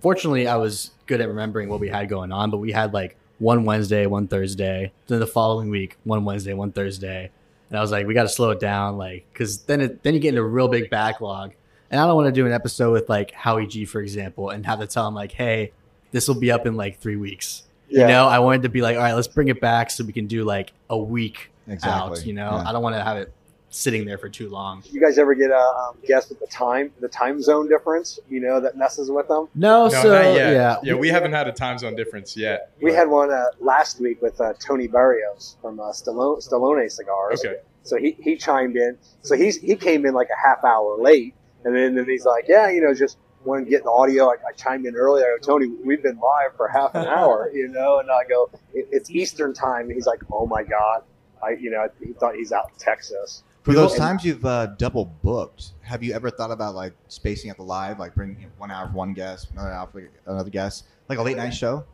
fortunately, I was good at remembering what we had going on, but we had like one Wednesday, one Thursday, then the following week, one Wednesday, one Thursday. And I was like, we got to slow it down, like, because then it, then you get into a real big backlog. And I don't want to do an episode with like Howie G, for example, and have to tell him like, hey, this will be up in like three weeks. Yeah. You know, I wanted to be like, all right, let's bring it back so we can do like a week Exactly. out. You know, Yeah. I don't want to have it sitting there for too long. You guys ever get a um, guess with the time, the time zone difference? You know that messes with them. No, No, so not yet. yeah, yeah, we haven't had a time zone difference yet. We but- had one uh, last week with uh, Tony Barrios from uh, Stallone, Stallone Cigars. Okay. So he, he chimed in. So he's he came in like a half hour late, and then, then he's like, yeah, you know, just want to get the audio. I, I chimed in earlier. I go, Tony, we've been live for half an hour, you know, and I go, it, it's Eastern time. And he's like, oh my god, I you know, he thought he's out in Texas. For those And- times you've uh, double booked, have you ever thought about like spacing out the live, like bringing in one hour for one guest, another hour for another guest, like a late night show?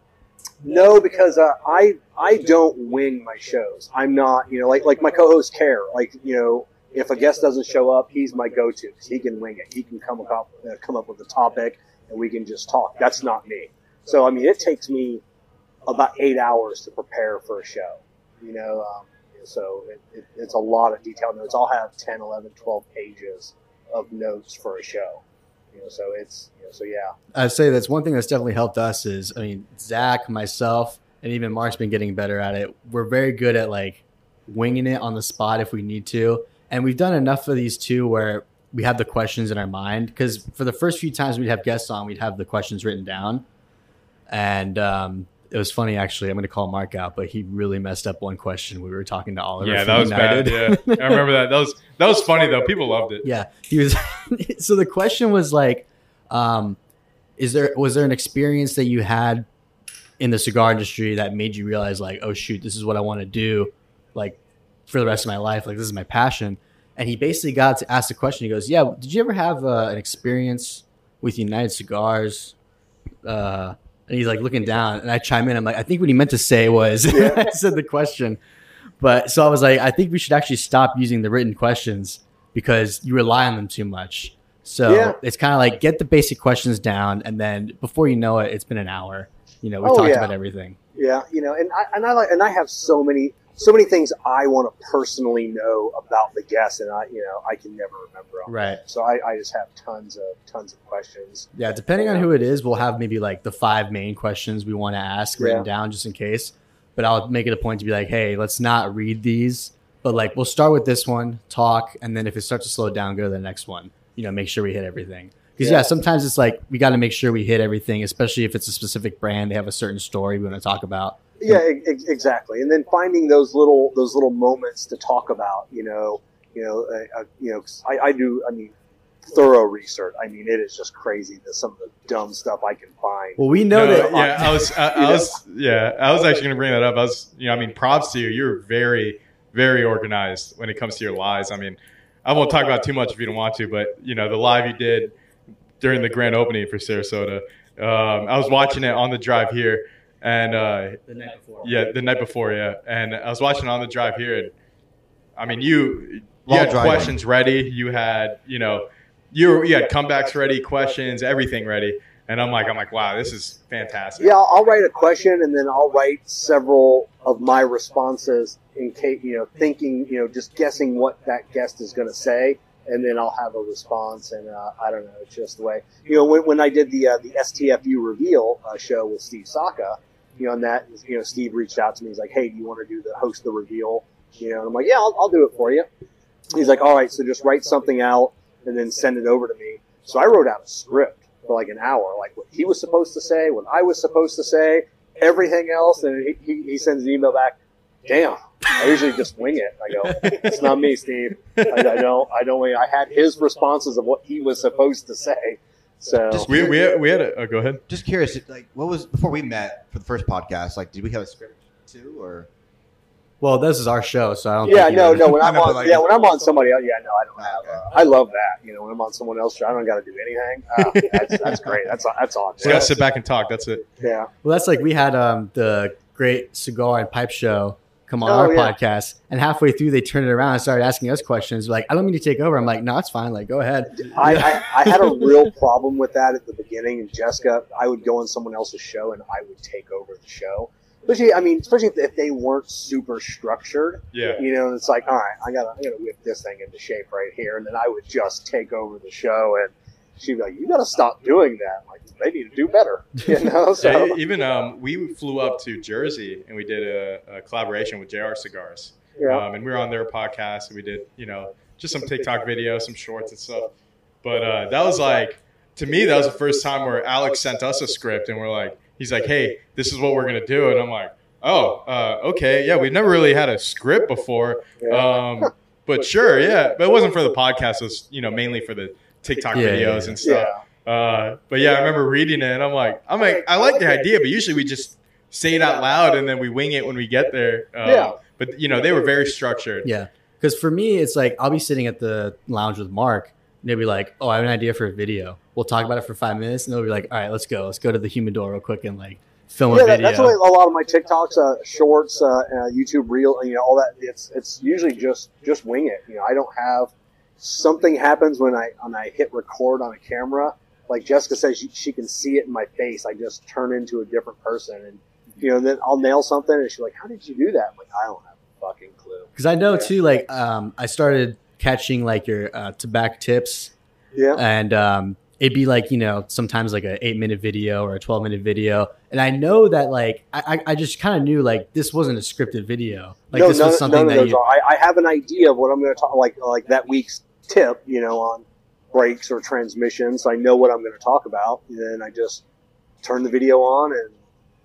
No, because uh, I I don't wing my shows. I'm not, you know, like like my co-host Care. Like you know, if a guest doesn't show up, he's my go-to because he can wing it. He can come up uh, come up with a topic, and we can just talk. That's not me. So I mean, it takes me about eight hours to prepare for a show. You know, um, so it, it, it's a lot of detailed notes. I'll have 10, 11, 12 pages of notes for a show. You know, so it's you know, so yeah. I'd say that's one thing that's definitely helped us is, I mean, Zach, myself, and even Mark's been getting better at it. We're very good at like winging it on the spot if we need to, and we've done enough of these too where we have the questions in our mind. Because for the first few times we'd have guests on, we'd have the questions written down, and um, it was funny actually. I'm going to call Mark out, but he really messed up one question. We were talking to Oliver. Yeah, that was bad. Yeah, I remember that. That was that was funny though. People loved it. Yeah, he was. so the question was like, um, is there was there an experience that you had in the cigar industry that made you realize like, oh shoot, this is what I want to do, like for the rest of my life, like this is my passion. And he basically got to ask the question. He goes, "Yeah, did you ever have uh, an experience with United Cigars?" Uh, and he's like looking down, and I chime in. I'm like, I think what he meant to say was, I said the question, but so I was like, I think we should actually stop using the written questions because you rely on them too much. So Yeah. it's kind of like get the basic questions down, and then before you know it, it's been an hour. You know, we Oh, talked yeah. about everything. Yeah, you know, and I and I like and I have so many so many things I want to personally know about the guest, and I you know I can never remember them. Right. So I, I just have tons of tons of questions. Yeah, depending on who it is, we'll have maybe like the five main questions we want to ask written Yeah. down just in case. But I'll make it a point to be like, hey, let's not read these, but like we'll start with this one, talk, and then if it starts to slow down, go to the next one. You know, make sure we hit everything. Because yeah. Yeah. sometimes it's like we got to make sure we hit everything, especially if it's a specific brand. They have a certain story we want to talk about. Yeah, ex- exactly. And then finding those little those little moments to talk about. You know, you know, uh, uh, you know. 'cause I, I do. I mean, thorough research. I mean, it is just crazy that some of the dumb stuff I can find. Well, we know No, that. yeah, I was, I, I was, yeah, I was actually going to bring that up. I was, you know, I mean, props to you. You're very, very organized when it comes to your lives. I mean, I won't talk about too much if you don't want to, but you know, the live you did during the grand opening for Sarasota, um, I was watching it on the drive here, and uh, the night before. yeah, the night before, yeah, and I was watching on the drive here, and I mean, you, you had driving. questions ready. You had, you know, you were, you had comebacks ready, questions, everything ready. And I'm like, I'm like, wow, this is fantastic. Yeah, I'll, I'll write a question and then I'll write several of my responses in case you know, thinking you know, just guessing what that guest is going to say, and then I'll have a response. And uh, I don't know, it's just the way you know when, when I did the uh, the STFU reveal uh, show with Steve Saka, you know, and that you know, Steve reached out to me. He's like, hey, do you want to do the host the reveal? You know, and I'm like, yeah, I'll, I'll do it for you. He's like, all right, so just write something out and then send it over to me. So I wrote out a script for like an hour, like what he was supposed to say, what I was supposed to say, everything else. And he, he, he sends an email back. Damn, I usually just wing it. I go, it's not me, Steve. I, I don't, I don't. I had his responses of what he was supposed to say. So Just- We we had, we had a oh, go ahead. Just curious, like, what was before we met for the first podcast? Like, did we have a script too, or Well, this is our show, so I don't. yeah, think no, no. When I I'm on, like- yeah, when I'm on somebody else, yeah, no, I don't have. Uh, I love that. You know, when I'm on someone else, I don't got to do anything. Oh, that's, that's great. That's that's on. Just gotta sit back and talk. That's it. Yeah, Well, that's like we had um, the Great Cigar and Pipe Show come on Oh, our yeah. podcast, and halfway through they turned it around and started asking us questions. Like, I don't mean to take over. I'm like, no, it's fine. Like, go ahead. I, I, I had a real problem with that at the beginning. And Jessica, I would go on someone else's show and I would take over the show. Especially, I mean, especially if, if they weren't super structured. Yeah. You know, and it's like, all right, I gotta, I gotta whip this thing into shape right here, and then I would just take over the show, and she'd be like, you gotta stop doing that. Like, they need to do better. You know, so Yeah, even um, we flew up to Jersey and we did a, a collaboration with JR Cigars. yeah. Um, and we were on their podcast and we did, you know, just some TikTok videos, some shorts and stuff. But uh, that was like, to me, that was the first time where Alex sent us a script and we're like, he's like, hey, this is what we're to do. And I'm like, oh, uh, okay. Yeah, we've never really had a script before. Um, but sure, yeah. But it wasn't for the podcast. It was, you know, mainly for the TikTok Yeah, yeah, videos yeah. and stuff. yeah. Uh, but yeah, I remember reading it, and I'm like, I'm like, I like the idea, but usually we just say it out loud and then we wing it when we get there. Um, Yeah. But you know, they were very structured. Yeah, because for me, it's like I'll be sitting at the lounge with Mark, and they'll be like, "Oh, I have an idea for a video. We'll talk about it for five minutes," and they'll be like, "All right, let's go. Let's go to the humidor real quick and like film Yeah, a that, video." that's why a lot of my TikToks, uh, shorts, uh, uh, YouTube reel, you know, all that. It's it's usually just just wing it. You know, I don't have something happens when I when I hit record on a camera. Like Jessica says, she, she can see it in my face. I just turn into a different person, and you know, then I'll nail something, and she's like, "How did you do that?" I'm like, "I don't have a fucking clue." Because I know too, like um, I started catching like your uh, tobacco tips, Yeah, and um, it'd be like you know sometimes like a eight minute video or a twelve minute video, and I know that like I, I- just kind of knew like this wasn't a scripted video. Like no, this none, was something none of that those you. are. I, I have an idea of what I'm going to talk like like that week's tip, you know, on brakes or transmissions. I know what I'm going to talk about, and then I just turn the video on and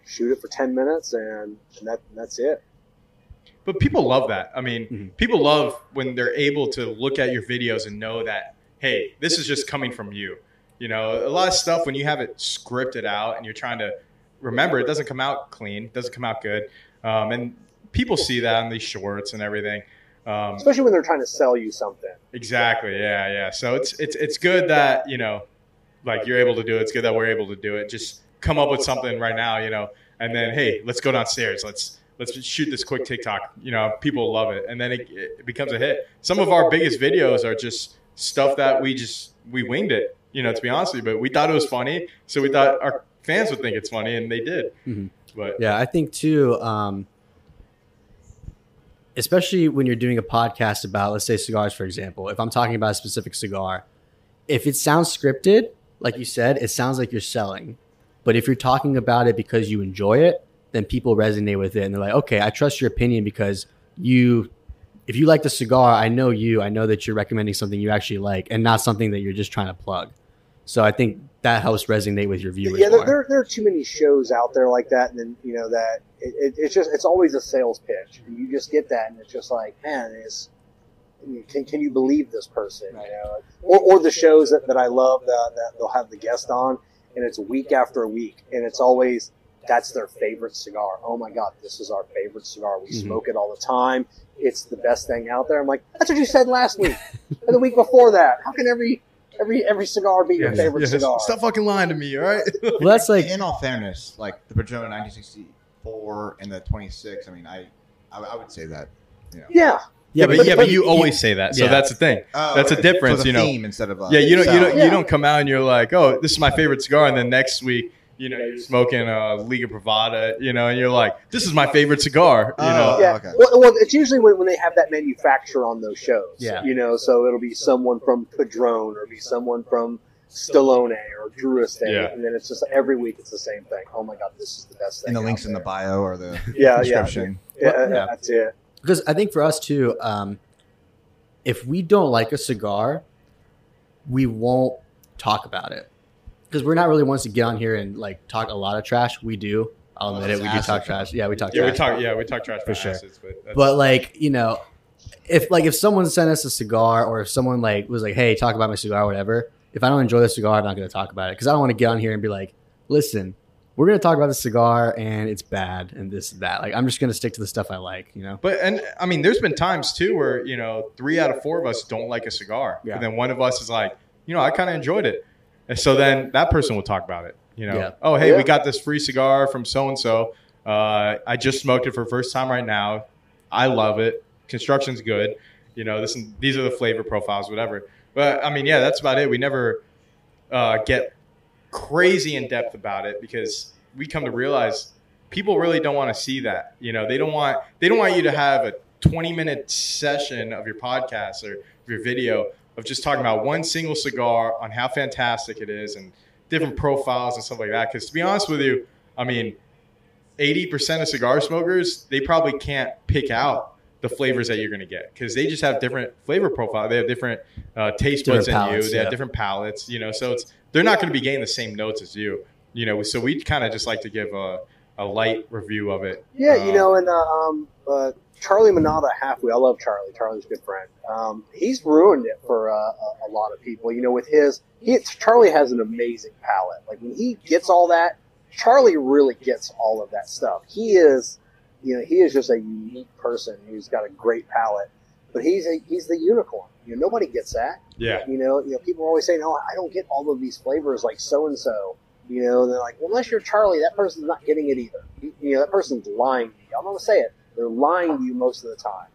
shoot it for ten minutes, and, and that that's it. But people love that. I mean, Mhm. people love when they're able to look at your videos and know that, hey, this is just coming from you. You know, a lot of stuff when you have it scripted out and you're trying to remember, it doesn't come out clean, doesn't come out good. Um, and people see that in these shorts and everything. Um, Especially when they're trying to sell you something. Exactly. Yeah, yeah. So it's it's it's good that you know, like you're able to do it. It's good that we're able to do it. Just come up with something right now, you know, and then hey, let's go downstairs. Let's let's just shoot this quick TikTok. You know, people love it, and then it, it becomes a hit. Some of our biggest videos are just stuff that we just we winged it. You know, to be honest with you, but we thought it was funny, so we thought our fans would think it's funny, and they did. Mhm. But Yeah, I think too. Um, especially when you're doing a podcast about, let's say, cigars, for example. If I'm talking about a specific cigar, if it sounds scripted, like you said, it sounds like you're selling. But if you're talking about it because you enjoy it, then people resonate with it, and they're like, "Okay, I trust your opinion because you." If you like the cigar, I know you. I know that you're recommending something you actually like, and not something that you're just trying to plug. So I think that helps resonate with your viewers. yeah, there, there, there are too many shows out there like that, and then you know that it, it, it's just it's always a sales pitch, and you just get that, and it's just like, man, is can, can you believe this person? You know, or, or the shows that, that I love that, that they'll have the guest on, and it's week after week, and it's always that's their favorite cigar. Oh my god, this is our favorite cigar. We Mhm. smoke it all the time. It's the best thing out there. I'm like, that's what you said last week, or the week before that. How can every every every cigar be your Yes, favorite yes. cigar? Stop fucking lying to me, all right? well, that's like in all fairness, like the Padron 1964 and the 26. I mean, I I, I would say that. You know. Yeah, Yeah, but, but- yeah, but but you you- always say that, so Yeah. that's the thing. Oh, That's a difference, So the you know. theme instead of uh, Yeah, you don't, you don't, Yeah. you don't come out and you're like, oh, this is my favorite cigar, and then next week, you know, you're smoking a Liga Privada, you know, and you're like, this is my favorite cigar, you know. Oh, yeah. okay. Well, well, it's usually when, when they have that manufacturer on those shows. Yeah. You know, so it'll be someone from Padron or be someone from Stallone or Drew Estate, Yeah. and then it's just every week it's the same thing. Oh my god, this is the best thing. and the links in the bio or the Yeah, yeah. description. Yeah, Yeah. that's it. because I think for us too, um, if we don't like a cigar, we won't talk about it because we're not really ones to get on here and like talk a lot of trash. We do. I'll admit it. We do talk trash. Yeah, we talk Yeah, we trash. talk. Yeah, we talk trash For for sure. acids, but, But like you know, if like if someone sent us a cigar or if someone like was like, "Hey, talk about my cigar," or whatever, if I don't enjoy the cigar, I'm not going to talk about it because I don't want to get on here and be like, listen, we're going to talk about the cigar and it's bad and this and that. Like I'm just going to stick to the stuff I like, you know. But and I mean, there's been times too where you know three out of four of us don't like a cigar, Yeah. but then one of us is like, you know, I kind of enjoyed it, and so then that person will talk about it. You know, Yeah. oh hey, Yeah. we got this free cigar from so and so. I just smoked it for the first time right now. I love it. Construction's good. You know, this these are the flavor profiles, whatever. But I mean, yeah, that's about it. We never uh, get crazy in depth about it because we come to realize people really don't want to see that. You know, they don't want they don't want you to have a 20 minute session of your podcast or your video of just talking about one single cigar on how fantastic it is and different profiles and stuff like that. Because to be honest with you, I mean, 80% of cigar smokers they probably can't pick out the flavors that you're going to get because they just have different flavor profile. They have different uh, taste Different buds in palates, you. They yeah. have different palates. You know, so it's they're not going to be getting the same notes as you. You know, so we kind of just like to give a, a light review of it. Yeah, you Um, know, and uh, um, uh, Charlie Minato halfwheel. I love Charlie. Charlie's a good friend. Um, he's ruined it for uh, a, a lot of people. You know, with his, he Charlie has an amazing palate. Like when he gets all that, Charlie really gets all of that stuff. He is, you know, he is just a unique person who's got a great palate. But he's a, he's the unicorn. You know, nobody gets that. yeah, You know, you know, people are always saying, "Oh, I don't get all of these flavors like so and so." You know, and they're like, well, "Unless you're Charlie, that person's not getting it either." You, you know, that person's lying to you. I'm going to say it. They're lying to you most of the time.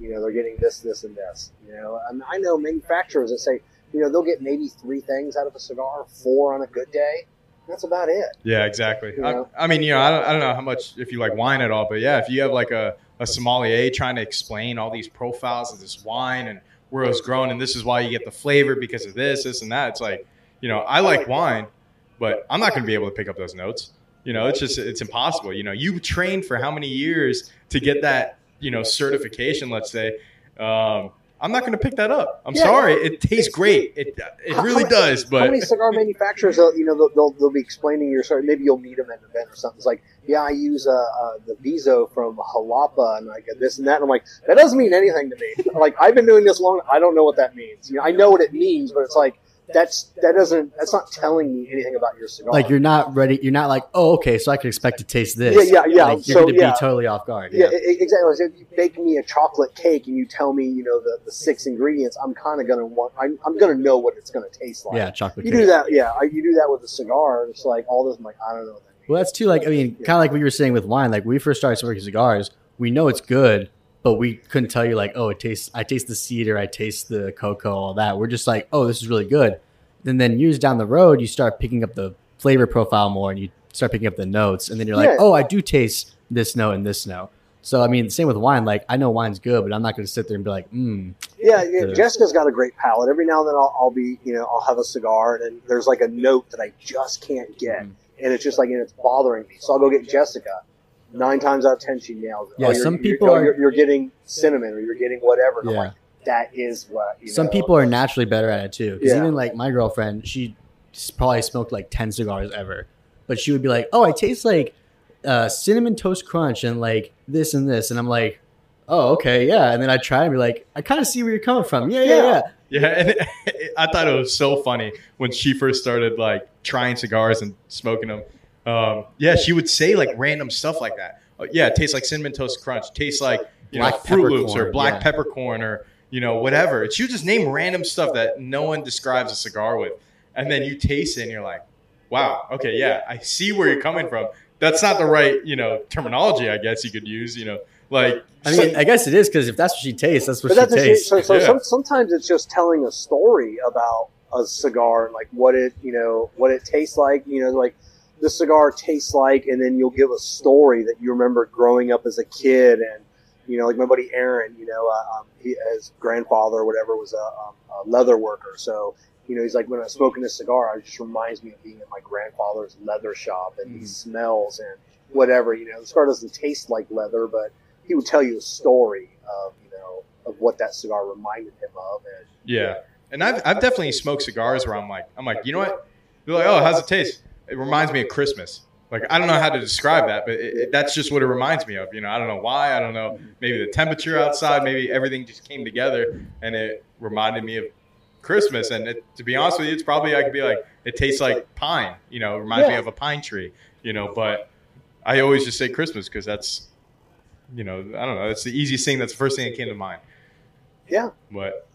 You know, they're getting this, this, and this. You know, and I know manufacturers that say, you know, they'll get maybe three things out of a cigar, four on a good day. That's about it. yeah, exactly. You I, know? I mean, you know, I don't, I don't know how much if you like wine at all, but yeah, if you have like a, a sommelier trying to explain all these profiles of this wine and where it was grown, and this is why you get the flavor because of this, this, and that. It's like, you know, I like wine, but I'm not going to be able to pick up those notes. You know, it's just it's impossible. You know, you trained for how many years to get that you know certification? Let's say. Um, I'm not going to pick that up. I'm Yeah. sorry. It tastes great. It it really many- does. But how many cigar manufacturers, you know, they'll, they'll, they'll be explaining your cigar. Maybe you'll meet them at an event or something. It's like, yeah, I use uh, uh, the Viso from Jalapa and I get this and that. And I'm like, that doesn't mean anything to me. like, I've been doing this long. I don't know what that means. You know, I know what it means, but it's like, that's, that doesn't, that's not telling me anything about your cigar. Like you're not ready. You're not like, oh, okay, so I can expect to taste this. Yeah, yeah, yeah. Like, you're So, going to yeah. be totally off guard. yeah, Yeah. exactly. So if you bake me a chocolate cake and you tell me, you know, the, the six ingredients, I'm kind of going to want, I'm, I'm going to know what it's going to taste like. Yeah, chocolate. You cake. do that, yeah. I- You do that with a cigar. It's like all this. I'm like, I don't know what that means. Well, that's too like I mean, kind of like what you were saying with wine. Like when we first started smoking cigars, we know it's good, but we couldn't tell you like, oh, it tastes. I taste the cedar, I taste the cocoa, all that. We're just like, oh, this is really good. And then years down the road, you start picking up the flavor profile more, and you start picking up the notes, and then you're like, Yeah. oh, I do taste this note and this note. So I mean, same with wine. Like I know wine's good, but I'm not going to sit there and be like, mm, Yeah, yeah. Jessica's got a great palate. Every now and then I'll, I'll be, you know, I'll have a cigar and there's like a note that I just can't get. Mhm. And it's just like, and it's bothering me. So I'll go get Jessica. Nine times out of ten, she nails it. Yeah, Oh, you're- some you're- people oh, are- You're, you're getting cinnamon or you're getting whatever. Yeah. like, that is what, you Some know. people are naturally better at it too. Because Yeah. even like my girlfriend, she probably smoked like ten cigars ever, but she would be like, "Oh, I taste like uh, cinnamon toast crunch and like this and this," and I'm like, "Oh, okay, yeah." And then I try and be like, "I kind of see where you're coming from. Yeah, yeah, Yeah. yeah." Yeah, and I thought it was so funny when she first started like trying cigars and smoking them. Um, yeah, she would say like random stuff like that. Uh, yeah, it tastes like cinnamon toast crunch. Tastes like you know Black Fruit Loops or black yeah. peppercorn or you know whatever. She would just name random stuff that no one describes a cigar with, and then you taste it and you're like, wow, okay, yeah, I see where you're coming from. That's not the right you know terminology, I guess you could use. You know, like I mean, I guess it is because if that's what she tastes, that's what But she that's what she, tastes. so, so Yeah. some, sometimes it's just telling a story about a cigar and like what it, you know, what it tastes like, you know, like the cigar tastes like, and then you'll give a story that you remember growing up as a kid. And, you know, like my buddy Aaron, you know, uh, um, he, his grandfather or whatever was a, um, a leather worker. So, you know, he's like, when I'm smoking this cigar, it just reminds me of being in my grandfather's leather shop and Mhm. the smells and whatever. You know, the cigar doesn't taste like leather, but he would tell you a story of, you know, of what that cigar reminded him of. And Yeah, and I've, I've definitely smoked cigars where I'm like, I'm like, you know what? They're like, oh, how's it taste? It reminds me of Christmas. Like I don't know how to describe that, but it, it- that's just what it reminds me of. You know, I don't know why. I don't know. Maybe the temperature outside. Maybe everything just came together, and it reminded me of Christmas, and it, to be honest with you, it's probably I could be like it tastes like pine. You know, it reminds me of a pine tree. You know, but I always just say Christmas because that's you know I don't know that's the easiest thing. That's the first thing that came to mind. Yeah. But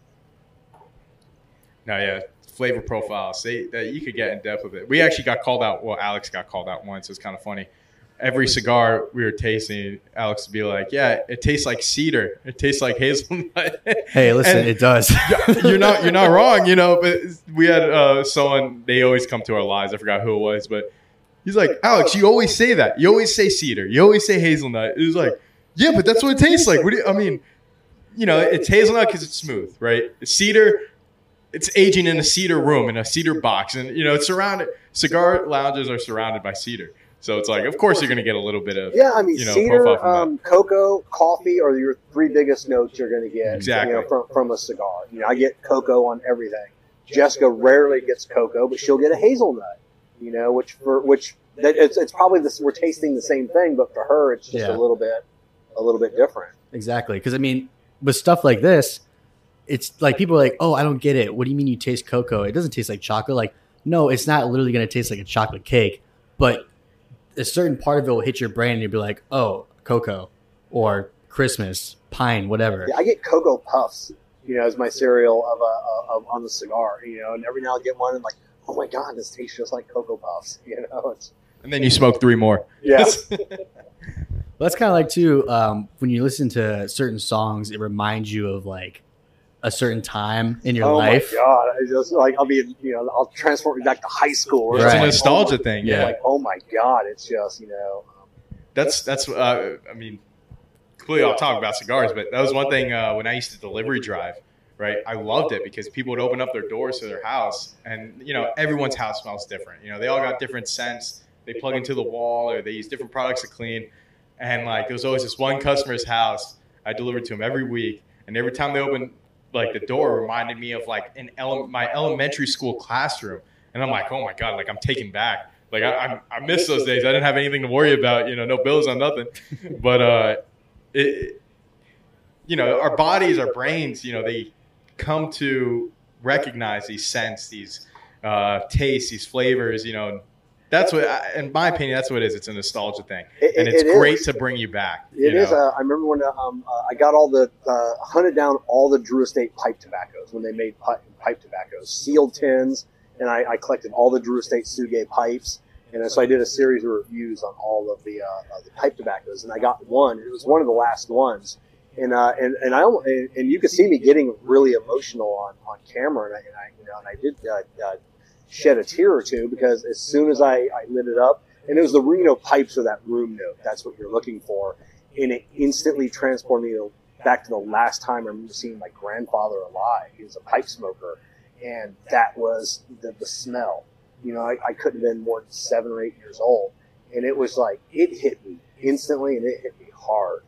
no, yeah, flavor profiles. They that you could get in depth with it. We actually got called out. Well, Alex got called out once. It's kind of funny. Every cigar we were tasting, Alex would be like, "Yeah, it tastes like cedar. It tastes like hazelnut." Hey, listen, And it does. you're not you're not wrong, you know. But we had uh, someone. They always come to our lives. I forgot who it was, but he's like, "Alex, you always say that. You always say cedar. You always say hazelnut." It was like, "Yeah, but that's what it tastes like." What do you, I mean? You know, it's hazelnut because it's smooth, right? Cedar, it's aging in a cedar room in a cedar box, and you know, it's surrounded. Cigar lounges are surrounded by cedar, so it's like, of course, you're going to get a little bit of Yeah, I mean, you know, cedar, profile from that. um, cocoa, coffee are your three biggest notes you're going to get Exactly. you know, from, from a cigar. You know, I get cocoa on everything. Jessica rarely gets cocoa, but she'll get a hazelnut. You know, which for which that it's, it's probably this we're tasting the same thing, but for her it's just Yeah. a little bit a little bit different. Exactly. Because I mean, with stuff like this, it's like people are like, "Oh, I don't get it. What do you mean you taste cocoa? It doesn't taste like chocolate." Like, no, it's not literally going to taste like a chocolate cake, but a certain part of it will hit your brain, and you'll be like, "Oh, cocoa," or Christmas, pine, whatever. Yeah, I get cocoa puffs, you know, as my cereal of a of, on the cigar. You know, and every now and I get one and like, oh my god, this tastes just like cocoa puffs. You know, it's and then you smoke three more. yeah. Well, that's kind of like too um, when you listen to certain songs, it reminds you of like a certain time in your oh life. Oh my god! I just like I'll be you know I'll transport me back to high school. or It's Right. a like, nostalgia oh my- thing. Yeah. Yeah. Like oh my god, it's just you know. um, That's that's. Uh, I mean, completely off topic about cigars, but that was one thing uh, when I used to delivery drive. Right, I loved it because people would open up their doors to their house, and you know everyone's house smells different. You know they all got different scents. They plug into the wall, or they use different products to clean. And like there was always this one customer's house I delivered to him every week, and every time they opened like the door, reminded me of like an ele- my elementary school classroom. And I'm like, oh my god, like I'm taken back. Like I, I, I miss those days. I didn't have anything to worry about. You know, no bills on nothing. But uh, it, you know, our bodies, our brains, you know, they come to recognize these scents, these uh, tastes, these flavors. You know, that's what, I, in my opinion, that's what it is. It's a nostalgia thing, It- and it's it great to bring you back. It you is. Uh, I remember when uh, um, uh, I got all the uh, hunted down all the Drew Estate pipe tobaccos when they made pipe, pipe tobaccos, sealed tins, and I, I collected all the Drew Estate Sugay pipes. And so I did a series of reviews on all of the, uh, uh, the pipe tobaccos, and I got one. It was one of the last ones, and uh, and and I and, and you could see me getting really emotional on, on camera, and I, and I you know and I did uh, uh, shed a tear or two because as soon as I, I lit it up, and it was the Reno pipes or that room note. That's what you're looking for and it instantly transported me back to the last time I remember seeing my grandfather alive. He was a pipe smoker, and that was the, the smell. You know, I, I couldn't have been more than seven or eight years old, and it was like it hit me instantly, and it hit me hard.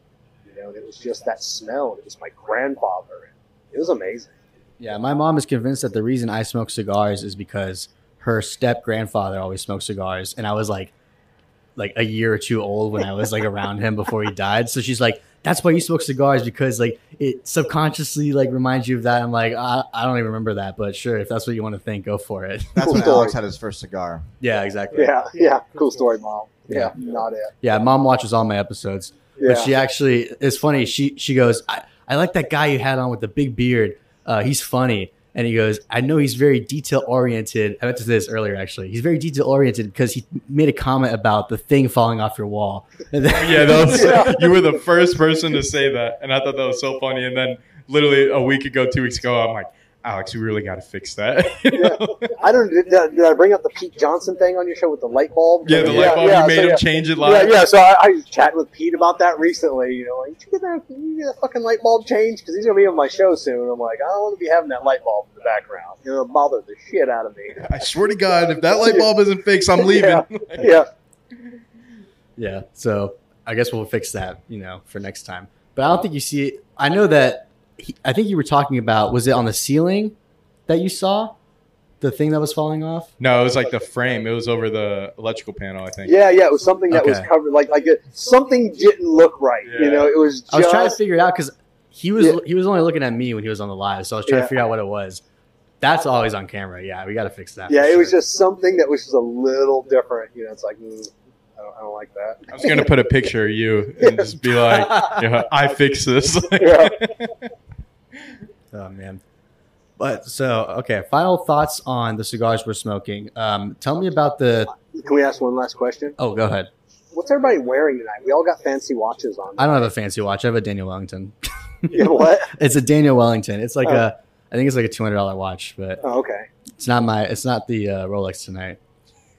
You know, and it was just that smell. and It was my grandfather. It was amazing. Yeah, my mom is convinced that the reason I smoke cigars is because her step grandfather always smoked cigars, and I was like, like a year or two old when I was like around him before he died. So she's like, "That's why you smoke cigars because like it subconsciously like reminds you of that." I'm like, I, I don't even remember that, but sure, if that's what you want to think, go for it. That's Cool when story. Alex had his first cigar. yeah, exactly. Yeah, yeah. Cool story, mom. Yeah, Yeah. not it. Yeah, mom watches all my episodes. Yeah. But she actually, it's funny. She she goes, I, I like that guy you had on with the big beard. Uh, he's funny. And he goes, I know he's very detail oriented. I meant to say this earlier, actually. He's very detail oriented because he made a comment about the thing falling off your wall. Then- yeah, that was, Yeah. you were the first person to say that, and I thought that was so funny. And then, literally a week ago, two weeks ago, I'm like, Alex, we really got to fix that. You know? I don't. Did, did I bring up the Pete Johnson thing on your show with the light bulb? Yeah, the light bulb. yeah, you made so him yeah. change it Yeah, live. yeah. So I, I was chatting with Pete about that recently. You know, like, did you get that, did you get that fucking light bulb change Because he's gonna be on my show soon. I'm like, I don't want to be having that light bulb in the background. You know, it'll bother the shit out of me. I swear to God, if that light bulb isn't fixed, I'm leaving. Yeah. Yeah, yeah. So I guess we'll fix that, you know, for next time. But I don't think you see. I know that, he, I think you were talking about, was it on the ceiling that you saw? The thing that was falling off? No, it was like the frame. It was over the electrical panel, I think. yeah, yeah. It was something that was covered, like like it, something didn't look right. You know, it was. Just, I was trying to figure it out because he was Yeah. he was only looking at me when he was on the live, so I was trying Yeah. to figure out what it was. That's always on camera. Yeah, we got to fix that. Yeah, for it was just something that was just a little different. You know, it's like mm, I, don't, I don't like that. I was gonna put a picture of you and just be like, yeah, I fixed this. Yeah. Oh man. But so okay, final thoughts on the cigars we're smoking. Um, tell me about the. Can we ask one last question? Oh, go ahead. What's everybody wearing tonight? We all got fancy watches on. I don't have a fancy watch. I have a Daniel Wellington. You know what? It's a Daniel Wellington. It's like Oh. a. I think it's like a two hundred dollar watch, but Oh, okay. it's not my. It's not the uh, Rolex tonight.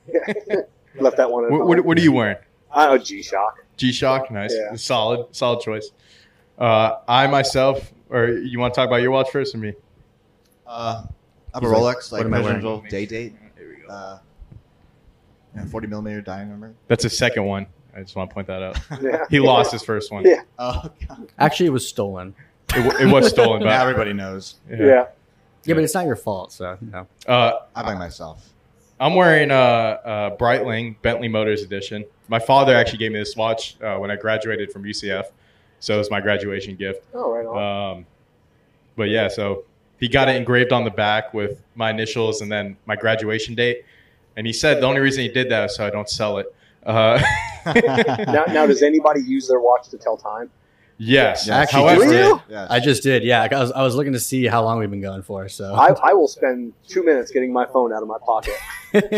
Left that one. What, what, what are you wearing? Oh, G Shock. G Shock, nice, Yeah. solid, solid choice. Uh, I myself, or you want to talk about your watch first or me? Uh, I have a He's like, Rolex, what like am I wearing? measurable day date, Here we go. uh, yeah, 40 millimeter diameter. That's a second one. I just want to point that out. Yeah. He lost his first one. Yeah. Oh, God. Actually, it was stolen. It, w- it was stolen, Now but everybody knows. Yeah. Yeah, but it's not your fault. So you know. uh, I buy myself. I'm wearing a, a Breitling Bentley Motors edition. My father actually gave me this watch uh, when I graduated from UCF, so it was my graduation gift. Oh, right on. Um, but yeah, so he got it engraved on the back with my initials and then my graduation date. And he said the only reason he did that was so I don't sell it. Uh, now, now, does anybody use their watch to tell time? yes. Yeah, actually, However, just did. Yes. I just did. Yeah, I was, I was looking to see how long we've been going for. So I, I will spend two minutes getting my phone out of my pocket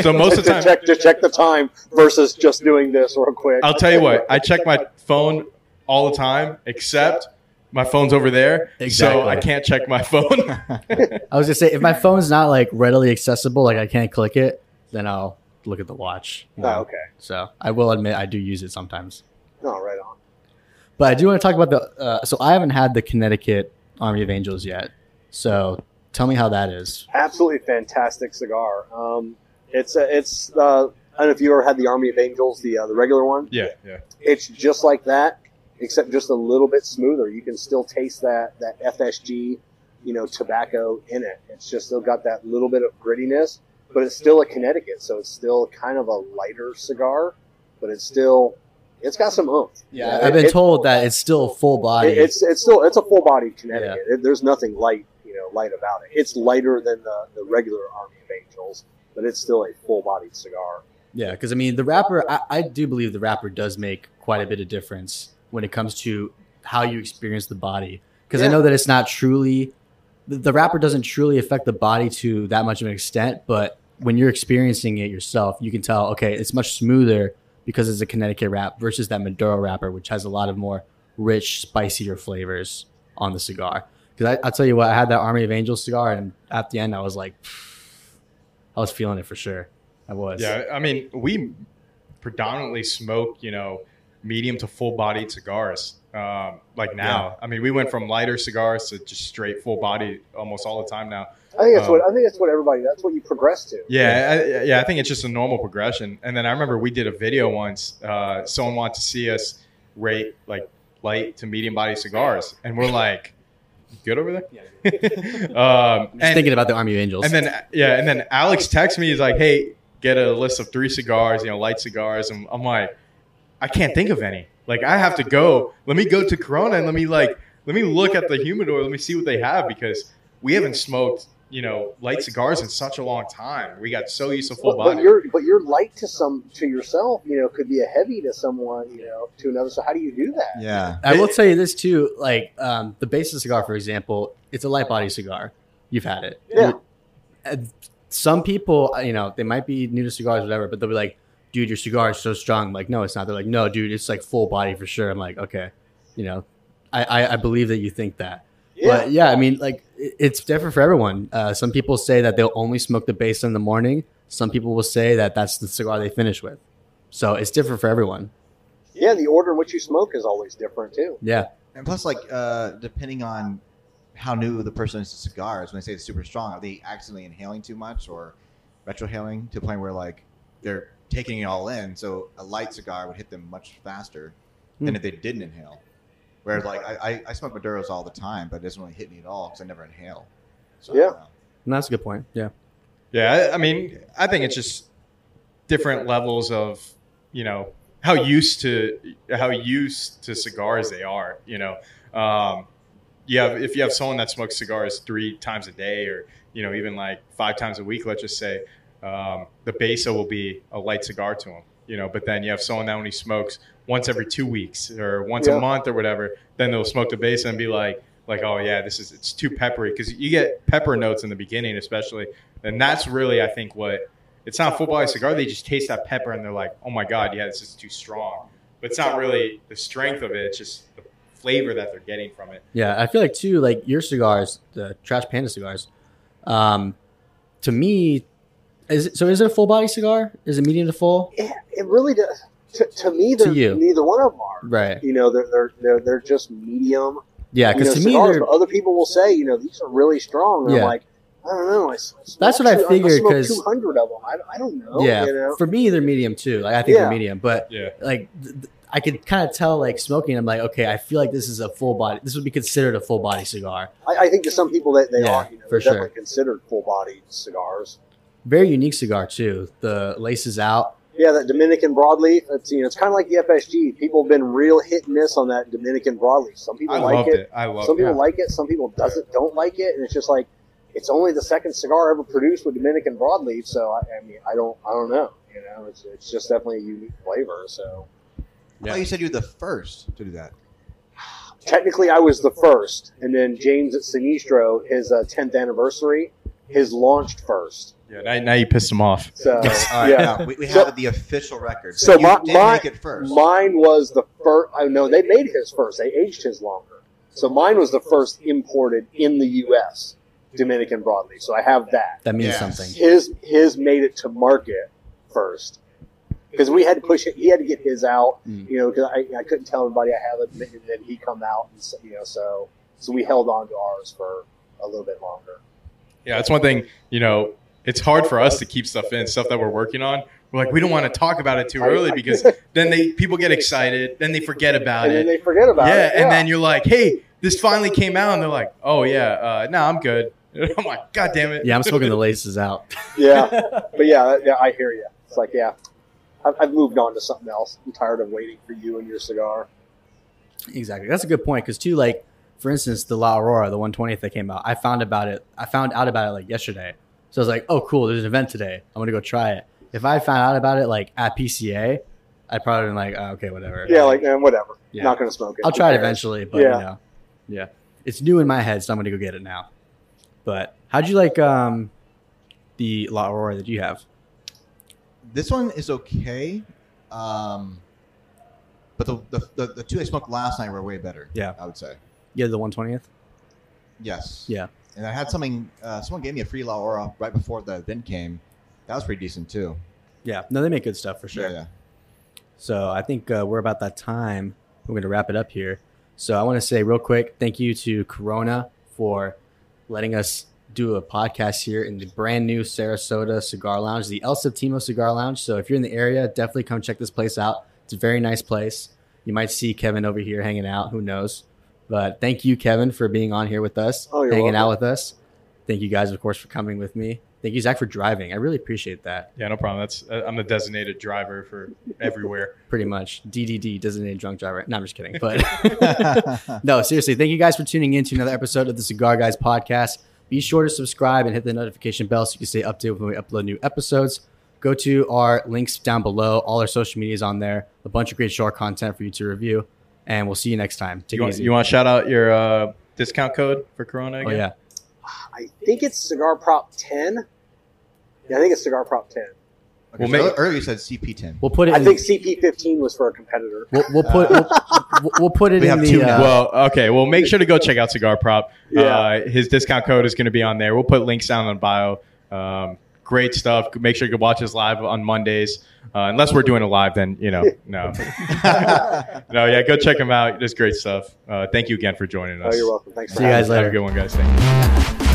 so most of the to time, check to check the time versus just doing this real quick. I'll tell you what, I check my phone all the time, except my phone's over there, so I can't check my phone. I was gonna say if my phone's not like readily accessible, like I can't click it, then I'll look at the watch. you know? Oh, okay. So I will admit I do use it sometimes. No, right on. But I do want to talk about the. Uh, so I haven't had the Connecticut Army of Angels yet. So tell me how that is. Absolutely fantastic cigar. Um, it's a, it's uh, I don't know if you ever had the Army of Angels, the uh, the regular one. yeah, yeah. It's just like that, except just a little bit smoother. You can still taste that that FSG, you know, tobacco in it. It's just still got that little bit of grittiness, but it's still a Connecticut, so it's still kind of a lighter cigar, but it's still it's got some oomph. Yeah, I've been It- told that it's still full body. It, it's it's still it's a full bodied Connecticut. It- there's nothing light, you know, light about it. It's lighter than the, the regular Army of Angels, but it's still a full bodied cigar. Yeah, because I mean, the wrapper, I, I do believe the wrapper does make quite a bit of difference when it comes to how you experience the body. Because I know that it's not truly, the, wrapper doesn't truly affect the body to that much of an extent, but when you're experiencing it yourself, you can tell, okay, it's much smoother because it's a Connecticut wrap versus that Maduro wrapper, which has a lot of more rich, spicier flavors on the cigar. Because I'll tell you what, I had that Army of Angels cigar, and at the end, I was like, I was feeling it for sure. I was. Yeah, I mean, we predominantly smoke, you know, medium to full bodied cigars. Um, like now, I mean, we went from lighter cigars to just straight full body almost all the time now. I think that's Um, what I think that's what everybody that's what you progress to. Yeah, I, yeah, I think it's just a normal progression. And then I remember we did a video once. Uh, someone wanted to see us rate like light to medium body cigars, and we're like, "Good over there." um, Just and, thinking about the Army of Angels. and then yeah, and then Alex texts me. He's like, "Hey, get a list of three cigars, you know, light cigars." And I'm like, "I can't think of any. Like, I have to go. Let me go to Corona and let me like let me look at the humidor. Let me see what they have because we haven't smoked." You know, light cigars in such a long time. We got so used to full But, but body. you're but you're light to some to yourself, you know, could be a heavy to someone, you know, to another. So how do you do that? Yeah. I will tell you this too. Like um, the Basis cigar, for example, it's a light body cigar. You've had it. Yeah. Some people, uh, you know, they might be new to cigars, whatever, but they'll be like, "Dude, your cigar is so strong." I'm like, no, it's not. They're like, "No, dude, it's like full body for sure." I'm like, okay, you know, I I, I believe that you think that. Yeah. But yeah, I mean, like it's different for everyone. Uh, some people say that they'll only smoke the base in the morning. Some people will say that that's the cigar they finish with. So it's different for everyone. yeah. The order in which you smoke is always different too. Yeah. And plus, like, uh, depending on how new the person is to cigars, when they say it's super strong, are they accidentally inhaling too much or retrohaling to the point where, like, they're taking it all in? So a light cigar would hit them much faster than Hmm. if they didn't inhale. Whereas, like, I, I, I smoke Maduros all the time, but it doesn't really hit me at all because I never inhale. So, Yeah. And that's a good point. Yeah. Yeah, I, I mean, I think it's just different levels of, you know, how used to how used to cigars they are. You know, um, you have if you have someone that smokes cigars three times a day or you know, even like five times a week, let's just say, um, the besa will be a light cigar to him. You know, but then you have someone that only smokes once every two weeks or once Yeah. a month or whatever. Then they'll smoke the besa and be like, like, oh yeah, this is it's too peppery because you get pepper notes in the beginning, especially, and that's really I think what it's not a full body cigar. They just taste that pepper and they're like, oh my god, yeah, this is too strong. But it's not really the strength of it; it's just the flavor that they're getting from it. Yeah, I feel like too, like your cigars, the Trash Panda cigars. Um, to me, is it, so. Is it a full body cigar? Is it medium to full? It, it really does. To, to me, To they're, you. neither one of them are. Right. You know, they're they're they're, they're just medium. Yeah, you know, because to me, they're but other people will say, you know, these are really strong. And Yeah. I'm like, I don't know. I, s- I That's what I figured, smoked 'cause- 200 of them. I, I don't know. yeah. You know? For me, they're medium too. Like I think Yeah. they're medium, but Yeah, like th- th- I could kind of tell, like smoking. I'm like, okay, I feel like this is a full body. This would be considered a full body cigar. I, I think to some people that they Yeah, are. You know, for they're sure. definitely considered full body cigars. Very unique cigar too. The laces out. Yeah, that Dominican broadleaf. It's you know, it's kind of like the FSG. People have been real hit and miss on that Dominican broadleaf. Some people I like loved it. it. I loved it. Some people it. like it. Some people doesn't don't like it, and it's just like it's only the second cigar ever produced with Dominican broadleaf. So I, I mean, I don't, I don't know. You know, it's, it's just definitely a unique flavor. So Oh, you said you were the first to do that. technically, I was the first, and then James at Sinistro, his uh, 10th anniversary, his launched first. Yeah, now, now you pissed them off. So All right, yeah. now, we, we So- have the official record. so you my- did my- make it first. Mine was the first. I know they made his first. They aged his longer. So mine was the first imported in the U.S. Dominican broadleaf. So I have that. That means Yes. something. His his made it to market first because we had to push it. He had to get his out. Mm. You know, because I, I couldn't tell everybody I have it, and then he come out. And so, you know, so so we held on to ours for a little bit longer. Yeah, that's one thing. You know, it's hard for us to keep stuff in, stuff that we're working on. We're like, we don't want to talk about it too early because then they people get excited, then they forget about and then it. they forget about Yeah, it. and then you're like, hey, this finally came out, and they're like, oh yeah, uh, no, I'm good. I'm like, god damn it. Yeah, I'm smoking the laces out. yeah, but yeah, yeah, I hear you. It's like yeah, I've, I've moved on to something else. I'm tired of waiting for you and your cigar. Exactly. That's a good point because too, like for instance, the La Aurora, the 120th that came out, I found about it. I found out about it like yesterday. So I was like, oh, cool. There's an event today. I'm gonna go try it. If I found out about it like at PCA, I'd probably been like, oh, okay, whatever. Yeah, like man, whatever. Yeah. Not going to smoke it. I'll try it eventually, but Yeah. you know, yeah, it's new in my head, so I'm gonna go get it now. But how'd you like um the La Aurora that you have? This one is okay, um, but the, the, the the two I smoked last night were way better. Yeah. I would say Yeah, the 120th. yes. Yeah. And I had something. Uh, someone gave me a free La Aurora right before the event came. That was pretty decent too. Yeah, no, they make good stuff for sure. Yeah, yeah. So I think uh, we're about that time. We're going to wrap it up here. So I want to say real quick, thank you to Corona for letting us do a podcast here in the brand new Sarasota Cigar Lounge, the El Septimo Cigar Lounge. So if you're in the area, definitely come check this place out. It's a very nice place. You might see Kevin over here hanging out. Who knows? But thank you, Kevin, for being on here with us, Oh, you're hanging out with us. Thank you guys, of course, for coming with me. Thank you, Zach, for driving. I really appreciate that. Yeah, no problem. That's uh, I'm the designated driver for everywhere. Pretty much. DDD, designated drunk driver. No, I'm just kidding. But no, seriously, thank you guys for tuning in to another episode of the Cigar Guys podcast. Be sure to subscribe and hit the notification bell so you can stay updated when we upload new episodes. Go to our links down below. All our social media is on there. A bunch of great short content for you to review. And we'll see you next time. Take You want, you want to shout out your uh, discount code for Corona oh, yeah. I think it's Cigar Prop 10. Yeah, I think it's Cigar Prop 10. Okay, Well, so may- earlier you said CP10. We'll put it I in. think CP15 was for a competitor. we'll, we'll put we'll, we'll- we'll put it We in the two uh. Well, okay. Well, make sure to go check out Cigar Prop. Yeah. Uh, his discount code is going to be on there. We'll put links down in the bio. Um, great stuff. Make sure you can watch us live on Mondays. Uh, unless we're doing it live, then you know, no, no, yeah. Go check him out. There's great stuff. Uh, thank you again for joining Oh, us. you're welcome. Thanks for See you guys me. Have later. a good one, guys. Thank you.